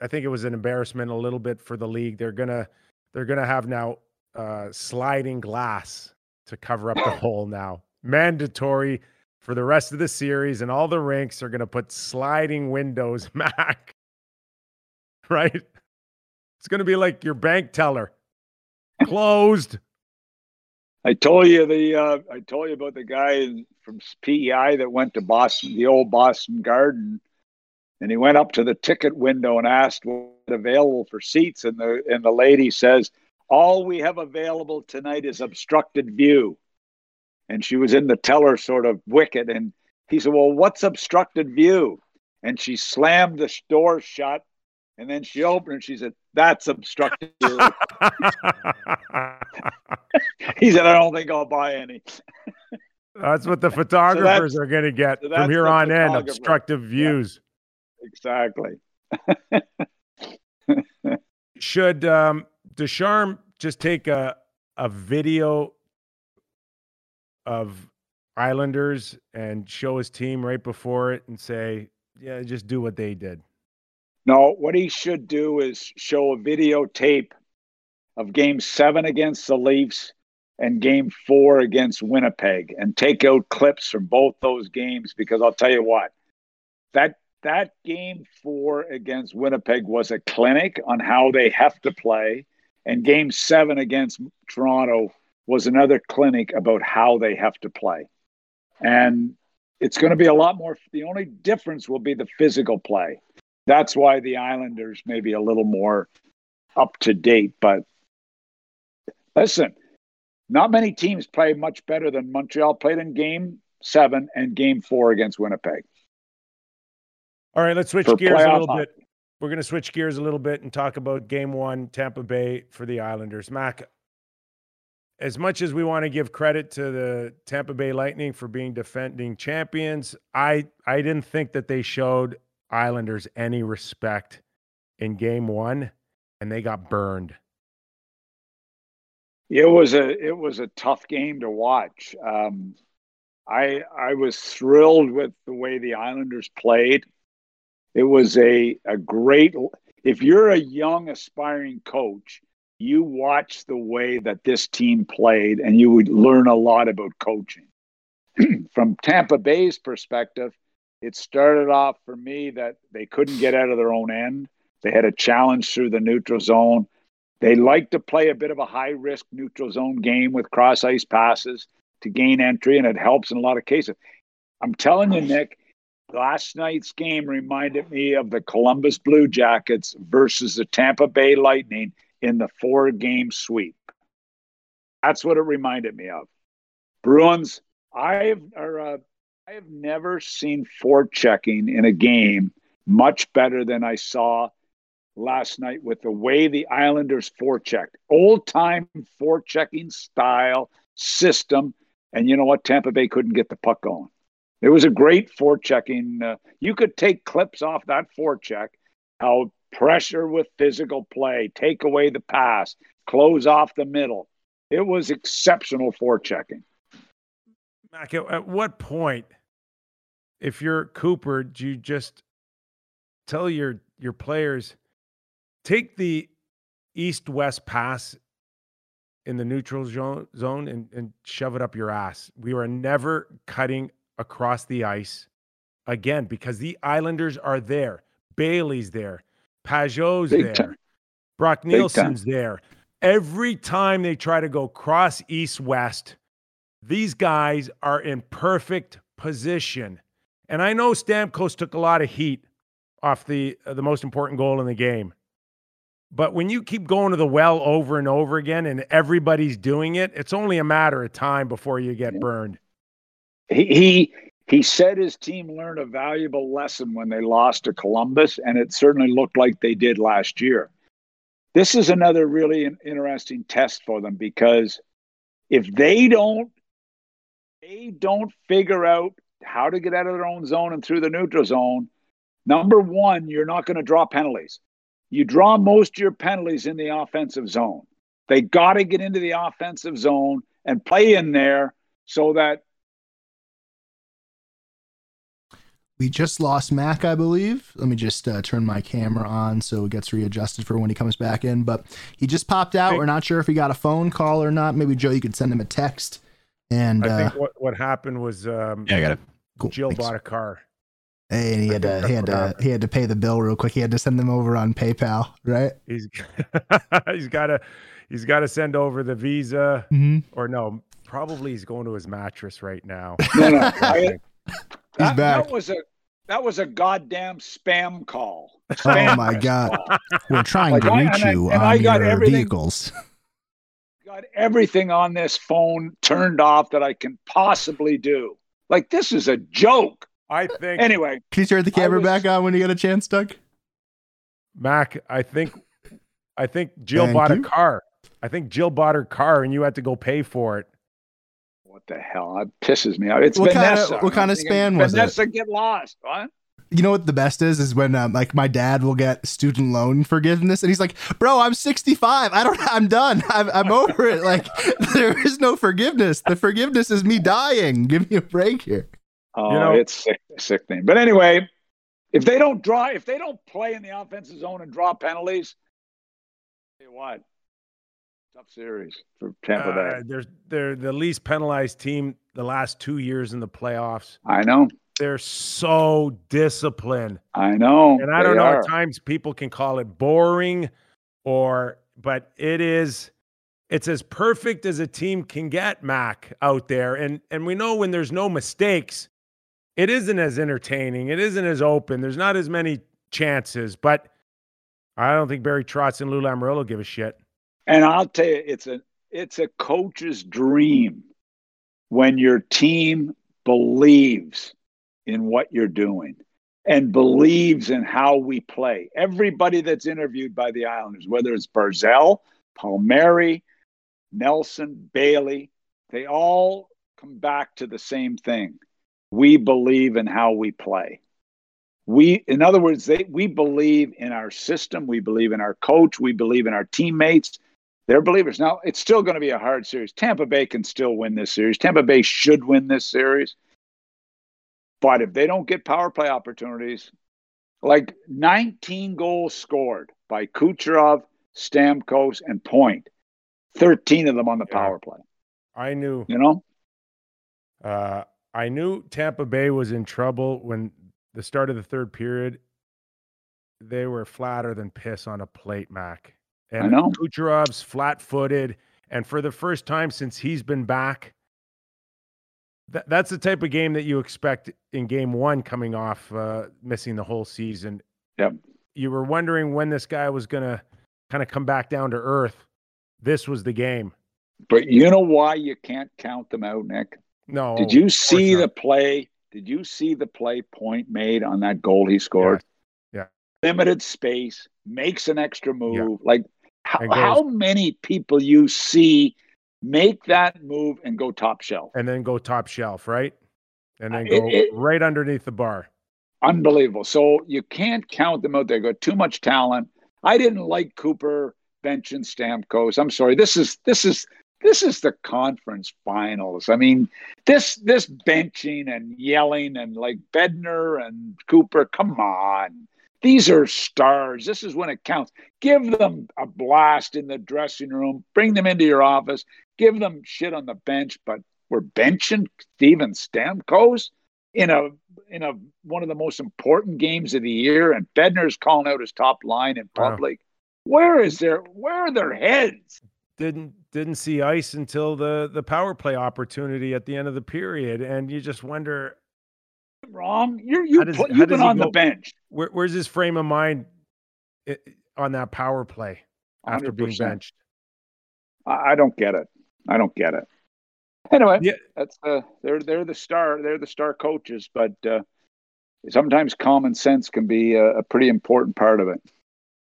Speaker 1: I think it was an embarrassment a little bit for the league. They're gonna they're gonna have now uh, sliding glass to cover up the hole now. Mandatory for the rest of the series, and all the rinks are gonna put sliding windows. Mac, right? It's gonna be like your bank teller, closed.
Speaker 3: I told you the uh, I told you about the guy from PEI that went to Boston, the old Boston Garden. And he went up to the ticket window and asked what available for seats. And the and the lady says all we have available tonight is obstructed view. And she was in the teller sort of wicket and he said well what's obstructed view? And she slammed the door shut and then she opened and she said that's obstructive. he said i don't think i'll buy any
Speaker 1: that's what the photographers so are going to get so from here on in obstructive views yeah
Speaker 3: exactly.
Speaker 1: Should um, Ducharme just take a a video of Islanders and show his team right before it and say, "Yeah, just do what they did."
Speaker 3: No, what he should do is show a videotape of Game Seven against the Leafs and Game Four against Winnipeg, and take out clips from both those games because I'll tell you what, that that game four against Winnipeg was a clinic on how they have to play, and game seven against Toronto was another clinic about how they have to play. And it's going to be a lot more. The only difference will be the physical play. That's why the Islanders may be a little more up to date. But listen, not many teams play much better than Montreal played in game seven and game four against Winnipeg.
Speaker 1: All right, let's switch gears a little bit. We're going to switch gears a little bit and talk about game one, Tampa Bay for the Islanders. Mac, as much as we want to give credit to the Tampa Bay Lightning for being defending champions, I I didn't think that they showed Islanders any respect in game one, and they got burned.
Speaker 3: It was a it was a tough game to watch. Um, I I was thrilled with the way the Islanders played. It was a, a great, if you're a young aspiring coach, you watch the way that this team played and you would learn a lot about coaching. From Tampa Bay's perspective, it started off for me that they couldn't get out of their own end. They had a challenge through the neutral zone. They like to play a bit of a high risk neutral zone game with cross ice passes to gain entry, and it helps in a lot of cases. I'm telling you, Nick, last night's game reminded me of the Columbus Blue Jackets versus the Tampa Bay Lightning in the four game sweep. That's what it reminded me of. Bruins, I have, or, uh, I have never seen forechecking in a game much better than I saw last night with the way the Islanders forechecked. Old time forechecking style system. And you know what? Tampa Bay couldn't get the puck going. It was a great forechecking. Uh, you could take clips off that forecheck, how pressure with physical play, take away the pass, close off the middle. It was exceptional forechecking.
Speaker 1: Mac, at what point, if you're Cooper, do you just tell your your players take the east west pass in the neutral zone and, and shove it up your ass. We are never cutting across the ice again because the Islanders are there. Bailey's there. Pageau's Big there. Time. Brock Nelson's there. Every time they try to go cross east west, these guys are in perfect position. And I know Stamkos took a lot of heat off the uh, the most important goal in the game. But when you keep going to the well over and over again and everybody's doing it, it's only a matter of time before you get burned.
Speaker 3: He, he he said his team learned a valuable lesson when they lost to Columbus, and it certainly looked like they did last year. This is another really interesting test for them because if they don't they don't figure out how to get out of their own zone and through the neutral zone, number one, you're not going to draw penalties you draw most of your penalties in the offensive zone. They got to get into the offensive zone and play in there so that.
Speaker 2: We just lost Mac, I believe. Let me just uh, turn my camera on so it gets readjusted for when he comes back in. But he just popped out. We're not sure if he got a phone call or not. Maybe Joe, you could send him a text. And
Speaker 1: I
Speaker 2: uh,
Speaker 1: think what, what happened was um,
Speaker 4: yeah, I got it.
Speaker 2: Cool,
Speaker 1: Jill
Speaker 2: thanks.
Speaker 1: bought a car.
Speaker 2: Hey, and he had to he had to he had to pay the bill real quick. He had to send them over on PayPal, right?
Speaker 1: He's he's got to he's got to send over the visa,
Speaker 2: mm-hmm.
Speaker 1: or no, probably he's going to his mattress right now.
Speaker 3: No, no, I,
Speaker 2: He's
Speaker 3: that,
Speaker 2: back.
Speaker 3: That was a that was a goddamn spam call.
Speaker 2: Oh my god,
Speaker 3: call.
Speaker 2: we're trying
Speaker 3: Like,
Speaker 2: to reach
Speaker 3: and I-
Speaker 2: you
Speaker 3: and I
Speaker 2: on
Speaker 3: got
Speaker 2: your
Speaker 3: everything-
Speaker 2: vehicles.
Speaker 3: Got everything on this phone turned off that I can possibly do. Like this is a joke.
Speaker 1: I think
Speaker 3: Anyway,
Speaker 2: Can you turn the camera
Speaker 3: was-
Speaker 2: back on when you get a chance, Doug?
Speaker 1: Mac, I think I think Jill
Speaker 2: Thank
Speaker 1: bought
Speaker 2: you.
Speaker 1: a car. I think Jill bought her car and you had to go pay for it.
Speaker 3: what the hell? That pisses me off. It's
Speaker 2: What kinda-
Speaker 3: Vanessa.
Speaker 2: what kind of span was it?
Speaker 3: Vanessa get lost. What?
Speaker 2: You know what the best is? Is when um, like my dad will get student loan forgiveness, and he's like, "Bro, I'm 65. I don't. I'm done. I'm, I'm over it. Like there is no forgiveness. The forgiveness is me dying. Give me a break here."
Speaker 3: Oh,
Speaker 1: You know-
Speaker 3: it's sick, sickening. But anyway, if they don't draw, if they don't play in the offensive zone and draw penalties, tell you what, tough series for Tampa Bay.
Speaker 1: Uh, they're they're the least penalized team the last two years in the playoffs.
Speaker 3: I know,
Speaker 1: They're so disciplined.
Speaker 3: I know.
Speaker 1: And I don't know,
Speaker 3: are.
Speaker 1: at times people can call it boring or but it is it's as perfect as a team can get, Mac, out there. And and we know when there's no mistakes, it isn't as entertaining. It isn't as open. There's not as many chances. But I don't think Barry Trotz and Lou Lamoriello give a shit.
Speaker 3: And I'll tell you, it's a it's a coach's dream when your team believes in what you're doing and believes in how we play. Everybody that's interviewed by the Islanders, whether it's Barzal, Palmieri, Nelson, Bailey, they all come back to the same thing. We believe in how we play. We, in other words, they, we believe in our system. We believe in our coach. We believe in our teammates. They're believers. Now, it's still going to be a hard series. Tampa Bay can still win this series. Tampa Bay should win this series. But if they don't get power play opportunities, like 19 goals scored by Kucherov, Stamkos, and Point, 13 of them on the
Speaker 1: Yeah.
Speaker 3: power play.
Speaker 1: I knew
Speaker 3: You know?
Speaker 1: uh I knew Tampa Bay was in trouble when the start of the third period they were flatter than piss on a plate, Mac. And
Speaker 3: I know.
Speaker 1: Kucherov's flat-footed, and for the first time since he's been back, that, that's the type of game that you expect in game one, coming off uh, missing the whole season.
Speaker 3: Yep.
Speaker 1: You were wondering when this guy was going to kind of come back down to earth. This was the game.
Speaker 3: But you know why you can't count them out, Nick?
Speaker 1: No.
Speaker 3: Did you see the play? Did you see the play point made on that goal he scored?
Speaker 1: Yeah.
Speaker 3: Limited space, makes an extra move.
Speaker 1: Yeah.
Speaker 3: Like how, how many people you see make that move and go top shelf?
Speaker 1: and then go top shelf, right? And then go
Speaker 3: it- it-
Speaker 1: right underneath the bar.
Speaker 3: Unbelievable. So you can't count them out. They've got too much talent. I didn't like Cooper benching Stamkos. I'm sorry. This is this is this is the conference finals. I mean, this this benching and yelling and like Bednar and Cooper. Come on. These are stars. This is when it counts. Give them a blast in the dressing room. Bring them into your office. Give them shit on the bench. But we're benching Steven Stamkos in a in a one of the most important games of the year, and Bednar's calling out his top line in
Speaker 1: Wow.
Speaker 3: public. Where is their where are their heads?
Speaker 1: Didn't didn't see ice until the the power play opportunity at the end of the period, and you just wonder
Speaker 3: Wrong. You're you
Speaker 1: does,
Speaker 3: put, you've been on the bench.
Speaker 1: where, where's his frame of mind eh, on that power play after being
Speaker 3: 100%.
Speaker 1: benched.
Speaker 3: I, I don't get it. I don't get it. Anyway,
Speaker 1: Yeah.
Speaker 3: that's uh, they're they're the star. They're the star coaches, but uh, sometimes common sense can be a, a pretty important part of it.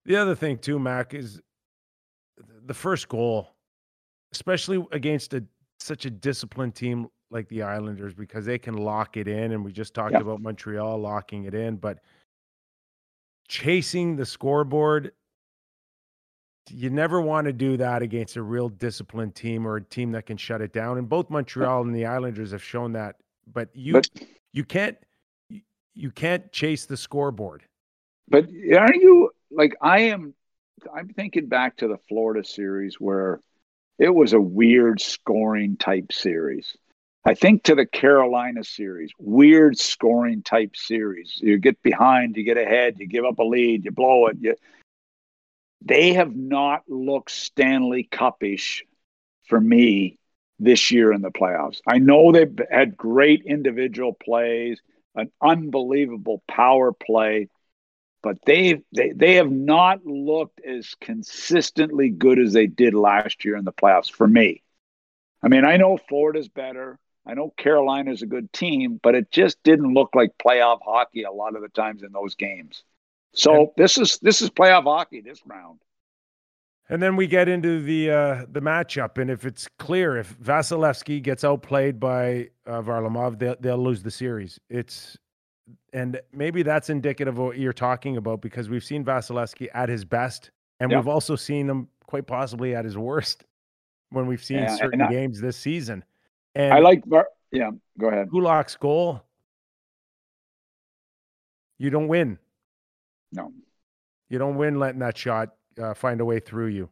Speaker 1: The other thing too, Mac, is the first goal, especially against a such a disciplined team like the Islanders, because they can lock it in. And we just talked
Speaker 3: Yeah.
Speaker 1: about Montreal locking it in, but chasing the scoreboard, you never want to do that against a real disciplined team or a team that can shut it down. And both Montreal and the Islanders have shown that. But you
Speaker 3: But
Speaker 1: you can't you- you can't chase the scoreboard.
Speaker 3: But are you like I am? I'm thinking back to the Florida series where it was a weird scoring type series. I think to the Carolina series, weird scoring type series. You get behind, you get ahead, you give up a lead, you blow it. You, they have not looked Stanley Cupish for me this year in the playoffs. I know they've had great individual plays, an unbelievable power play but they they they have not looked as consistently good as they did last year in the playoffs for me. I mean, I know Florida's better. I know Carolina's a good team, but it just didn't look like playoff hockey a lot of the times in those games. So this is this is playoff hockey this round.
Speaker 1: And then we get into the uh, the matchup, and if it's clear, if Vasilevskiy gets outplayed by uh, Varlamov, they'll, they'll lose the series. It's and maybe that's indicative of what you're talking about because we've seen Vasilevskiy at his best, and
Speaker 3: Yeah.
Speaker 1: we've also seen him quite possibly at his worst when we've seen
Speaker 3: Yeah,
Speaker 1: certain
Speaker 3: I-
Speaker 1: games this season. And
Speaker 3: I like Var- yeah, go ahead.
Speaker 1: Kulak's goal. You don't win.
Speaker 3: No.
Speaker 1: You don't win letting that shot uh, find a way through you.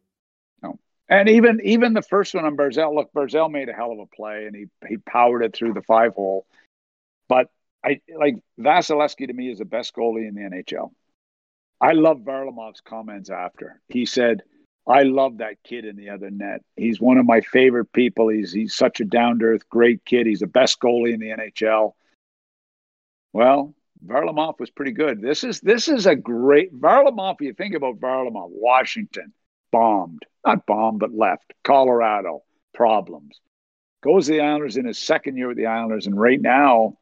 Speaker 1: No.
Speaker 3: And even even the first one on Barzal, look, Barzal made a hell of a play and he he powered it through the five hole. But I like Vasilevskiy to me is the best goalie in the NHL. I love Varlamov's comments after. He said, I love that kid in the other net. He's one of my favorite people. He's he's such a down to earth, great kid. He's the best goalie in the NHL. Well, Varlamov was pretty good. This is this is a great Varlamov. You think about Varlamov, Washington, bombed, not bombed, but left. Colorado, problems. Goes to the Islanders in his second year with the Islanders, and right now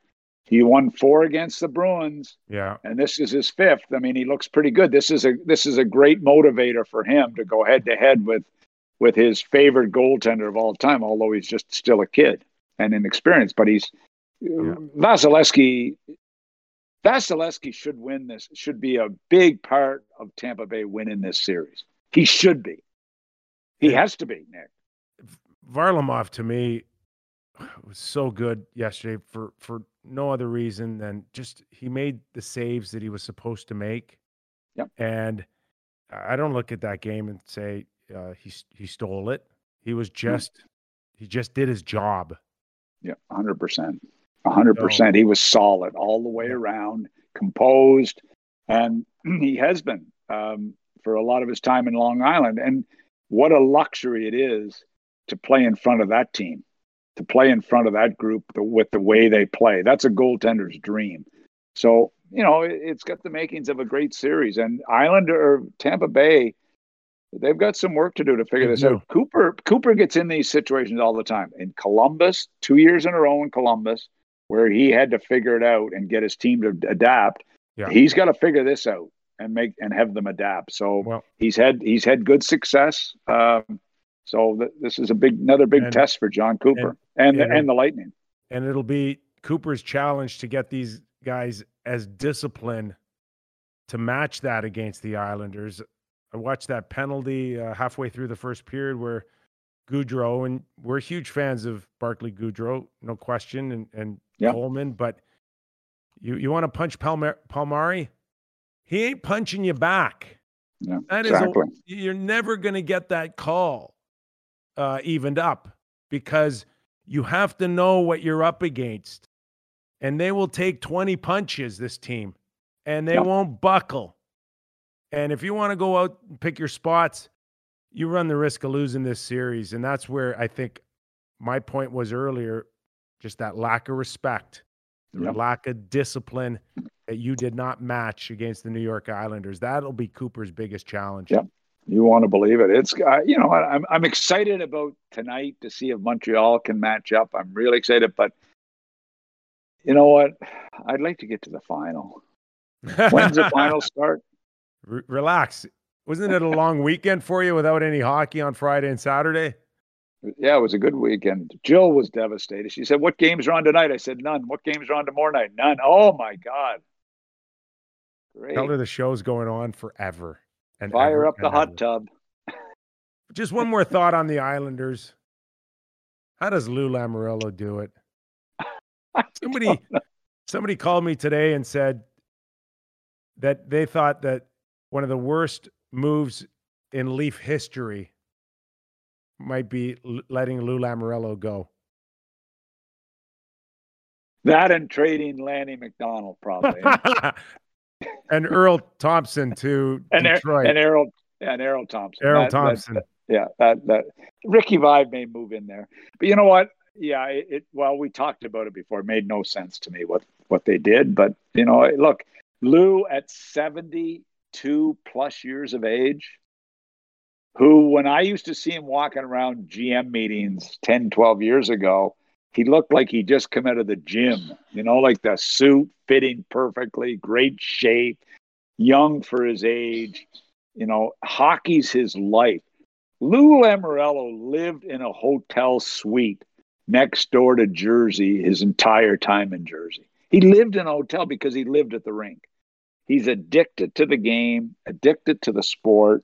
Speaker 3: he won four against the Bruins,
Speaker 1: Yeah.
Speaker 3: and this is his fifth. I mean, he looks pretty good. This is a this is a great motivator for him to go head to head with with his favorite goaltender of all time, although he's just still a kid and inexperienced. But he's uh, Vasilevskiy. Vasilevskiy should win this. Should be a big part of Tampa Bay winning this series. He should be. He
Speaker 1: Yeah.
Speaker 3: has to be, Nick.
Speaker 1: Varlamov to me was so good yesterday for for no other reason than just he made the saves that he was supposed to make.
Speaker 3: Yep.
Speaker 1: And I don't look at that game and say uh, he he stole it. He was just he just did his job.
Speaker 3: Yeah, hundred percent, hundred percent. He was solid all the way around, composed, and he has been. Um, for a lot of his time in Long Island. And what a luxury it is to play in front of that team, to play in front of that group with the way they play. That's a goaltender's dream. So, you know, it's got the makings of a great series. And Island or Tampa Bay, they've got some work to do to figure this out. Cooper Cooper gets in these situations all the time. In Columbus, two years in a row in Columbus, where he had to figure it out and get his team to adapt. Yeah. He's got to figure this out and make and have them adapt. So well, he's had he's had good success. Um, so th- this is a big another big and, test for Jon Cooper and and, and, and the Lightning.
Speaker 1: And it'll be Cooper's challenge to get these guys as disciplined to match that against the Islanders. I watched that penalty uh, halfway through the first period where Goodrow, and we're huge fans of Barclay Goodrow, no question, and, and yep. Coleman, but you, you want to punch Palmer, Palmieri? He ain't punching you back.
Speaker 3: Yeah, that exactly.
Speaker 1: is, you're never going to get that call uh, evened up because you have to know what you're up against. And they will take 20 punches, this team, and they yep. won't buckle. And if you want to go out and pick your spots, you run the risk of losing this series. And that's where I think my point was earlier just that lack of respect, the lack of discipline that you did not match against the New York Islanders. That'll be Cooper's biggest challenge.
Speaker 3: Yep. You want to believe it. It's, uh, you know, I'm, I'm excited about tonight to see if Montreal can match up. I'm really excited, but you know what? I'd like to get to the final. When's the final start?
Speaker 1: relax. Wasn't it a long weekend for you without any hockey on Friday and Saturday?
Speaker 3: Yeah, it was a good weekend. Jill was devastated. She said, What games are on tonight? I said, None. What games are on tomorrow night? None. Oh my God.
Speaker 1: Great. Tell her the show's going on forever.
Speaker 3: And fire ever, up the hot ever. tub.
Speaker 1: Just one more thought on the Islanders. How does Lou Lamoriello do it? Somebody somebody called me today and said that they thought that one of the worst moves in Leaf history might be letting Lou Lamoriello go.
Speaker 3: That and trading Lanny McDonald, probably.
Speaker 1: and Earl Thompson to
Speaker 3: and
Speaker 1: Detroit.
Speaker 3: Er- and Errol and Errol Thompson.
Speaker 1: Errol that, Thompson.
Speaker 3: That, that, yeah, that that Ricky Vaive may move in there, but you know what? Yeah, it, it. Well, we talked about it before. It made no sense to me what what they did, but you know, look, Lou at seventy two plus years of age, who, when I used to see him walking around GM meetings 10, 12 years ago, he looked like he just come out of the gym, you know, like the suit fitting perfectly, great shape, young for his age. You know, hockey's his life. Lou Lamoriello lived in a hotel suite next door to Jersey his entire time in Jersey. He lived in a hotel because he lived at the rink. He's addicted to the game, addicted to the sport.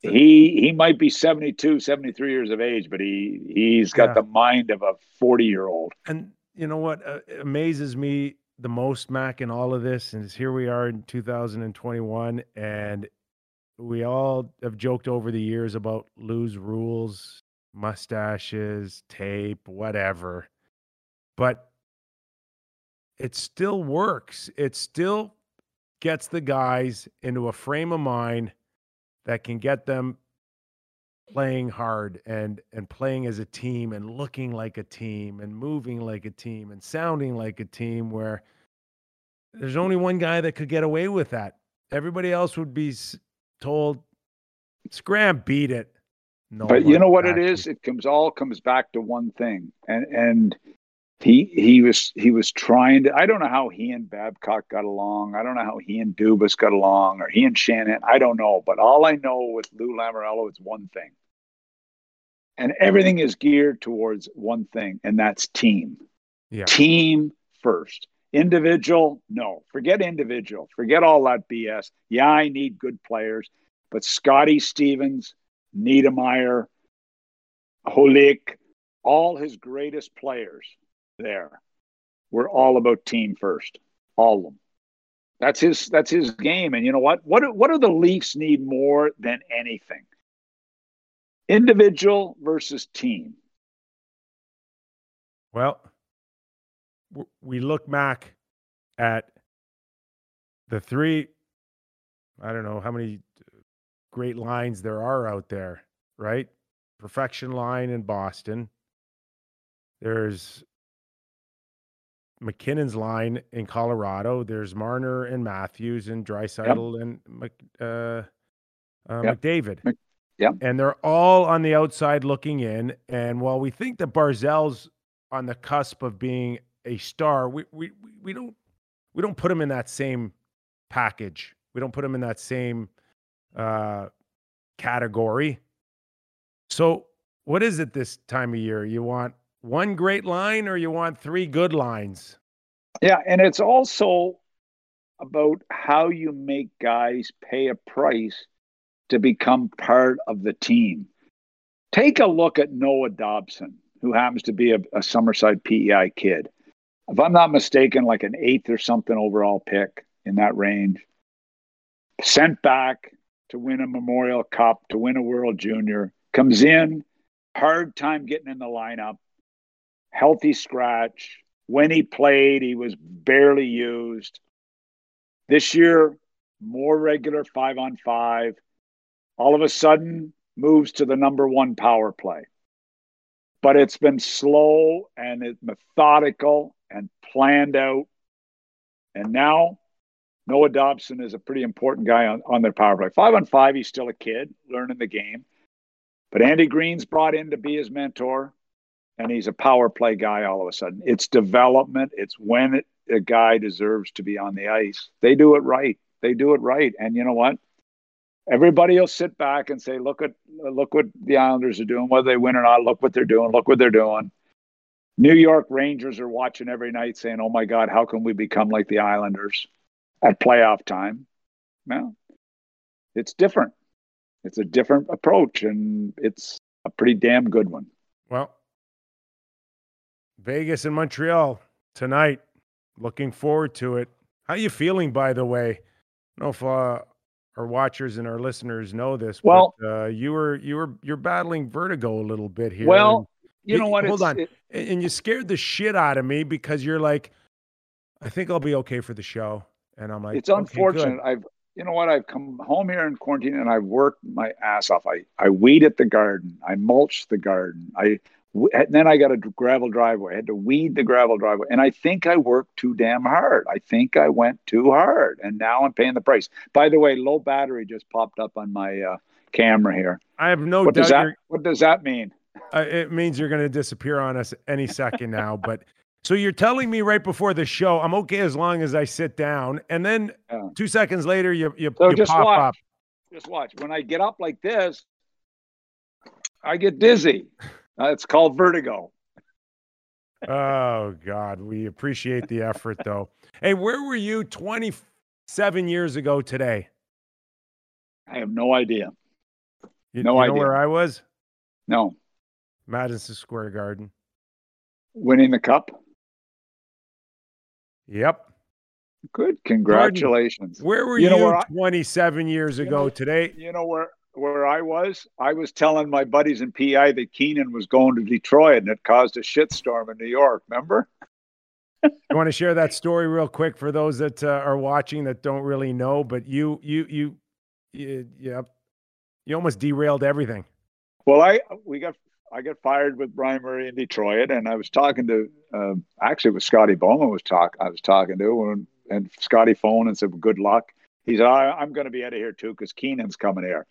Speaker 3: He he might be 72, 73 years of age, but he he's got yeah. the mind of a 40 year old.
Speaker 1: And you know what uh, amazes me the most, Mac, in all of this is here we are in 2021, and we all have joked over the years about Lou's rules, mustaches, tape, whatever. But it still works. It still gets the guys into a frame of mind that can get them playing hard and and playing as a team and looking like a team and moving like a team and sounding like a team where there's only one guy that could get away with that. Everybody else would be told scram beat it.
Speaker 3: No, but you know what it is? It comes all comes back to one thing. And and he he was he was trying to. I don't know how he and Babcock got along. I don't know how he and Dubas got along, or he and Shannon. I don't know. But all I know with Lou Lamoriello is one thing, and everything is geared towards one thing, and that's team. Yeah. Team first. Individual, no. Forget individual. Forget all that BS. Yeah, I need good players, but Scotty Stevens, Niedermayer, Holik, all his greatest players there. We're all about team first, all of them. That's his. That's his game. And you know what? What what do the Leafs need more than anything? Individual versus team.
Speaker 1: Well, we look back at the three I don't know how many great lines there are out there, right? Perfection line in Boston. There's MacKinnon's line in Colorado. There's Marner and Matthews and Draisaitl and Mc, uh, uh,
Speaker 3: Yep.
Speaker 1: McDavid.
Speaker 3: Mc- yep.
Speaker 1: And they're all on the outside looking in. And while we think that Barzal's on the cusp of being a star, we we we- we don't we don't put him in that same package. We don't put him in that same uh, category. So, what is it this time of year? You want one great line or you want three good lines?
Speaker 3: Yeah, and it's also about how you make guys pay a price to become part of the team. Take a look at Noah Dobson, who happens to be a, a Summerside PEI kid. If I'm not mistaken, like an eighth or something overall pick in that range. Sent back to win a Memorial Cup, to win a World Junior, comes in, hard time getting in the lineup, healthy scratch. When he played, he was barely used. This year, more regular five on five. All of a sudden, moves to the number one power play. But it's been slow and it's methodical and planned out. And now Noah Dobson is a pretty important guy on, on their power play. Five on five, he's still a kid learning the game. But Andy Greene's brought in to be his mentor, and he's a power play guy all of a sudden. It's development, it's when it, a guy deserves to be on the ice. They do it right. They do it right. And you know what? Everybody will sit back and say, "Look at look what the Islanders are doing. Whether they win or not, look what they're doing. Look what they're doing." New York Rangers are watching every night, saying, "Oh my God, how can we become like the Islanders at playoff time?" Well, it's different. It's a different approach, and it's a pretty damn good one.
Speaker 1: Vegas and Montreal tonight. Looking forward to it. How you feeling, by the way? I don't know if uh, our watchers and our listeners know this.
Speaker 3: Well-
Speaker 1: but, uh, you were you were you're battling vertigo a little bit here.
Speaker 3: Well, you know what?
Speaker 1: hold on.
Speaker 3: it-
Speaker 1: and, you scared the shit out of me because you're like, I think I'll be okay for the show, and I'm like,
Speaker 3: it's
Speaker 1: "Okay, good."
Speaker 3: unfortunate. I've you know what? I've come home here in quarantine and I've worked my ass off. I I weed at the garden. I mulch the garden. I and then I got a gravel driveway. I had to weed the gravel driveway, and I think I worked too damn hard. I think I went too hard, and now I'm paying the price. By the way, low battery just popped up on my uh, camera here.
Speaker 1: I have no
Speaker 3: what
Speaker 1: doubt
Speaker 3: does that What does that mean?
Speaker 1: uh, it means you're going to disappear on us any second now. But so you're telling me right before the show, I'm okay as long as I sit down, and then
Speaker 3: Yeah.
Speaker 1: two seconds later, you you,
Speaker 3: So
Speaker 1: you
Speaker 3: just
Speaker 1: pop
Speaker 3: watch.
Speaker 1: up.
Speaker 3: Just watch. When I get up like this, I get dizzy. Uh, it's called vertigo.
Speaker 1: Oh God, we appreciate the effort though. Hey, where were you 27 years ago today?
Speaker 3: I have no idea.
Speaker 1: You,
Speaker 3: No
Speaker 1: you know
Speaker 3: idea.
Speaker 1: where I was?
Speaker 3: No,
Speaker 1: Madison Square Garden.
Speaker 3: winning the cup.
Speaker 1: Yep.
Speaker 3: Good. Congratulations.
Speaker 1: Where were
Speaker 3: You
Speaker 1: you,
Speaker 3: know where I-
Speaker 1: 27 years
Speaker 3: You
Speaker 1: ago
Speaker 3: know-
Speaker 1: today?
Speaker 3: You know where where I was? I was telling my buddies in PI that Keenan was going to Detroit and it caused a shitstorm in New York. Remember?
Speaker 1: I want to share that story real quick for those that uh, are watching that don't really know, but you you you you yeah, you almost derailed everything.
Speaker 3: Well, I we got I got fired with Brian Murray in Detroit, and I was talking to uh, actually it was Scotty Bowman was talk I was talking to, and, and Scotty phoned and said, "Good luck." He said, I, "I'm going to be out of here too because Keenan's coming here."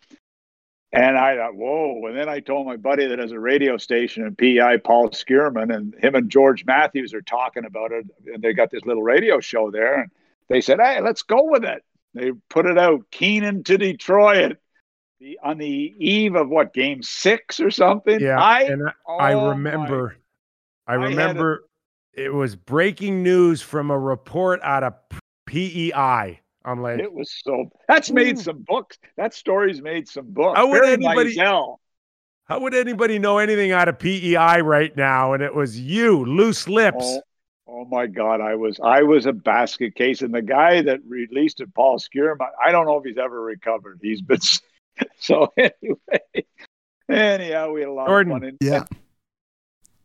Speaker 3: And I thought, whoa. And then I told my buddy that has a radio station in PI, Paul Skierman, and him and George Matthews are talking about it. And they got this little radio show there. And they said, hey, let's go with it. They put it out, Keenan to Detroit. The, on the eve of what, game six or something?
Speaker 1: Yeah,
Speaker 3: I,
Speaker 1: and I, oh I
Speaker 3: oh my-
Speaker 1: remember, I
Speaker 3: I
Speaker 1: remember it was breaking news from a report out of PEI. I'm like,
Speaker 3: it was so, that's made
Speaker 1: Ooh.
Speaker 3: some books. That story's made some books.
Speaker 1: How would
Speaker 3: Barry
Speaker 1: anybody-
Speaker 3: Mizell.
Speaker 1: how would anybody know anything out of PEI right now? And it was you, loose lips.
Speaker 3: Oh, oh my God! I was I was a basket case, and the guy that released it, Paul Skierman, I don't know if he's ever recovered. He's been so anyway. Anyhow, we had a lot
Speaker 1: Jordan.
Speaker 3: of fun. And,
Speaker 2: Yeah.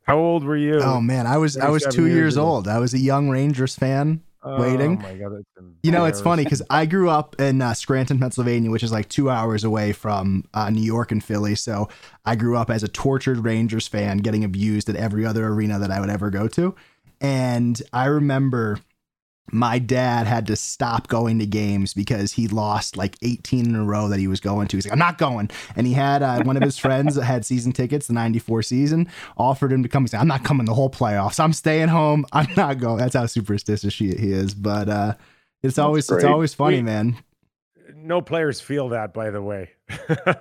Speaker 1: How old were you?
Speaker 2: Oh man, I was I was two
Speaker 1: years
Speaker 2: years old. I was a young Rangers fan. Waiting.
Speaker 1: Oh my god,
Speaker 2: you know, it's funny because I grew up in uh, Scranton, Pennsylvania, which is like two hours away from uh, New York and Philly. So I grew up as a tortured Rangers fan, getting abused at every other arena that I would ever go to. And I remember my dad had to stop going to games because he lost like 18 in a row that he was going to. He's like, I'm not going. And he had uh, one of his friends that had season tickets, the 94 season, offered him to come. He said, I'm not coming the whole playoffs. I'm staying home. I'm not going. That's how superstitious he, he is. But uh, it's That's always great. it's always funny, we, man.
Speaker 1: No players feel that, by the way.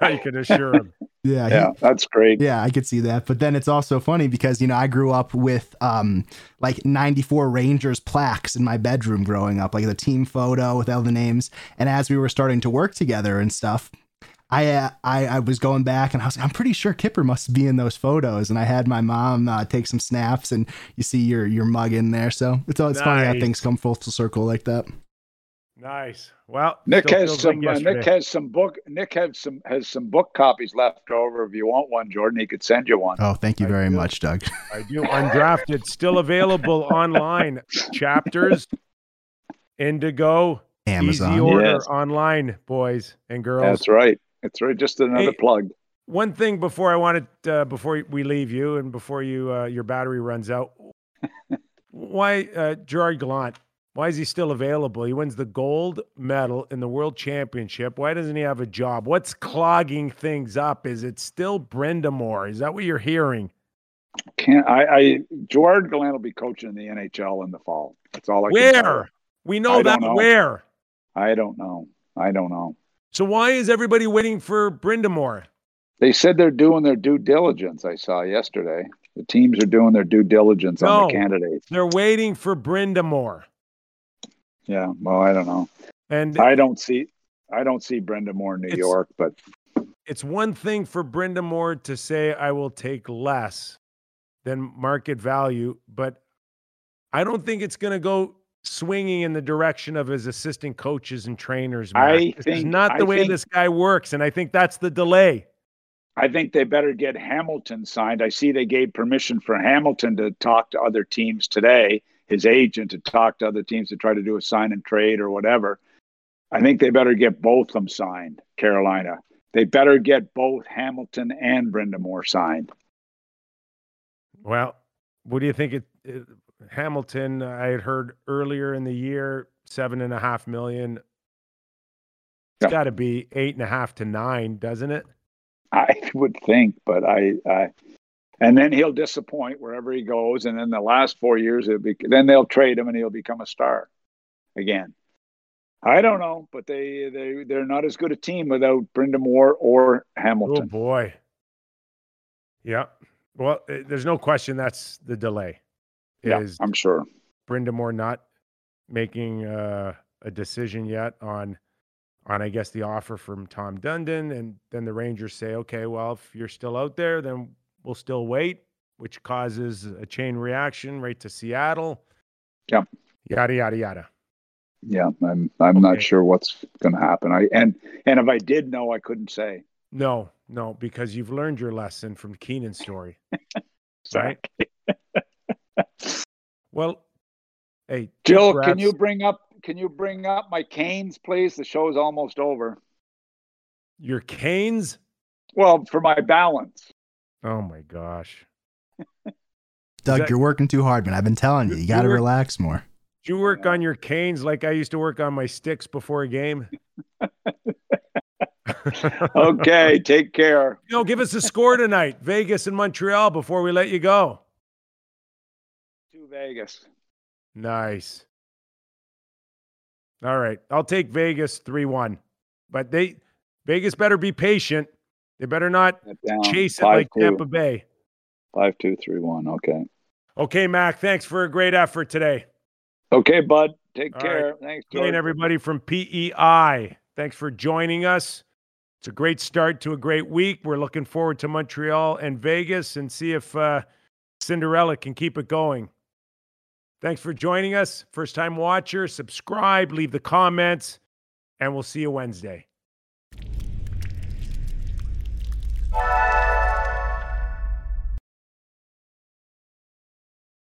Speaker 1: I can assure him.
Speaker 2: Yeah,
Speaker 3: yeah, he, that's great.
Speaker 2: Yeah, I could see that. But then it's also funny because you know I grew up with um like '94 Rangers plaques in my bedroom growing up, like the team photo with all the names. And as we were starting to work together and stuff, I, uh, I I was going back and I was like, I'm pretty sure Kipper must be in those photos, and I had my mom uh, take some snaps, and you see your your mug in there. So it's always nice. funny how things come full circle like that.
Speaker 1: Nice. Well,
Speaker 3: Nick has some. Like uh, Nick has some book. Nick has some has some book copies left over. If you want one, Jordan, he could send you one.
Speaker 2: Oh, thank you very much, Doug.
Speaker 1: I do. Undrafted, still available online. Chapters, Indigo,
Speaker 2: Amazon,
Speaker 1: easy order yes. online, boys and girls.
Speaker 3: That's right. That's right. Just another hey, plug.
Speaker 1: One thing before I wanted, uh, before we leave you, and before you uh, your battery runs out, why uh, Gerard Gallant? Why is he still available? He wins the gold medal in the world championship. Why doesn't he have a job? What's clogging things up? Is it still Brind'Amour? Is that what you're hearing?
Speaker 3: Can't I, I Gerard Gallant will be coaching in the NHL in the fall. That's all I
Speaker 1: Where? We know I that know. where.
Speaker 3: I don't know. I don't know.
Speaker 1: So why is everybody waiting for Brind'Amour?
Speaker 3: They said they're doing their due diligence, I saw yesterday. The teams are doing their due diligence no, on the candidates.
Speaker 1: They're waiting for Brind'Amour.
Speaker 3: Yeah, well, I don't know. And I don't see I don't see Brind'Amour in New York, but
Speaker 1: it's one thing for Brind'Amour to say I will take less than market value, but I don't think it's going to go swinging in the direction of his assistant coaches and trainers. Matt. I this think not the I way think, this guy works, and I think that's the delay.
Speaker 3: I think they better get Hamilton signed. I see they gave permission for Hamilton to talk to other teams today his agent to talk to other teams to try to do a sign and trade or whatever. I think they better get both of them signed, Carolina. They better get both Hamilton and Brind'Amour signed.
Speaker 1: Well, what do you think? It, it, Hamilton, I had heard earlier in the year, seven and a half million. It's yeah. got to be eight and a half to nine, doesn't it?
Speaker 3: I would think, but I, I and then he'll disappoint wherever he goes. And then the last four years, it'll be then they'll trade him and he'll become a star again. I don't know, but they they they're not as good a team without Brind'Amour or Hamilton.
Speaker 1: Oh boy, yeah. Well, eh, there's no question that's the delay.
Speaker 3: Yeah, I'm sure.
Speaker 1: Brind'Amour not making uh, a decision yet on on I guess the offer from Tom Dundon, and then the Rangers say, okay, well, if you're still out there, then will still wait, which causes a chain reaction right to Seattle.
Speaker 3: Yeah.
Speaker 1: Yada yada yada.
Speaker 3: Yeah, I'm I'm okay. not sure what's going to happen. I and and if I did know, I couldn't say.
Speaker 1: No, no, because you've learned your lesson from Keenan's story.
Speaker 3: right?
Speaker 1: well, hey,
Speaker 3: Jill, can you bring up can you bring up my canes, please? The show's almost over.
Speaker 1: Your canes?
Speaker 3: Well, for my balance.
Speaker 1: Oh my gosh.
Speaker 2: Doug, that, you're working too hard, man. I've been telling you, you got to relax more.
Speaker 1: Do you work on your canes like I used to work on my sticks before a game?
Speaker 3: okay, take care.
Speaker 1: You know, give us a score tonight, Vegas and Montreal, before we let you go.
Speaker 3: To Vegas.
Speaker 1: Nice. All right, I'll take Vegas three one, but they Vegas better be patient. They better not chase it Five, like two. Tampa Bay.
Speaker 3: Five, two, three, one. Okay.
Speaker 1: Okay, Mac. Thanks for a great effort today.
Speaker 3: Okay, bud. Take All care. Right. Thanks,
Speaker 1: Jordan. everybody from PEI. Thanks for joining us. It's a great start to a great week. We're looking forward to Montreal and Vegas and see if uh, Cinderella can keep it going. Thanks for joining us. First time watcher, subscribe, leave the comments, and we'll see you Wednesday. Música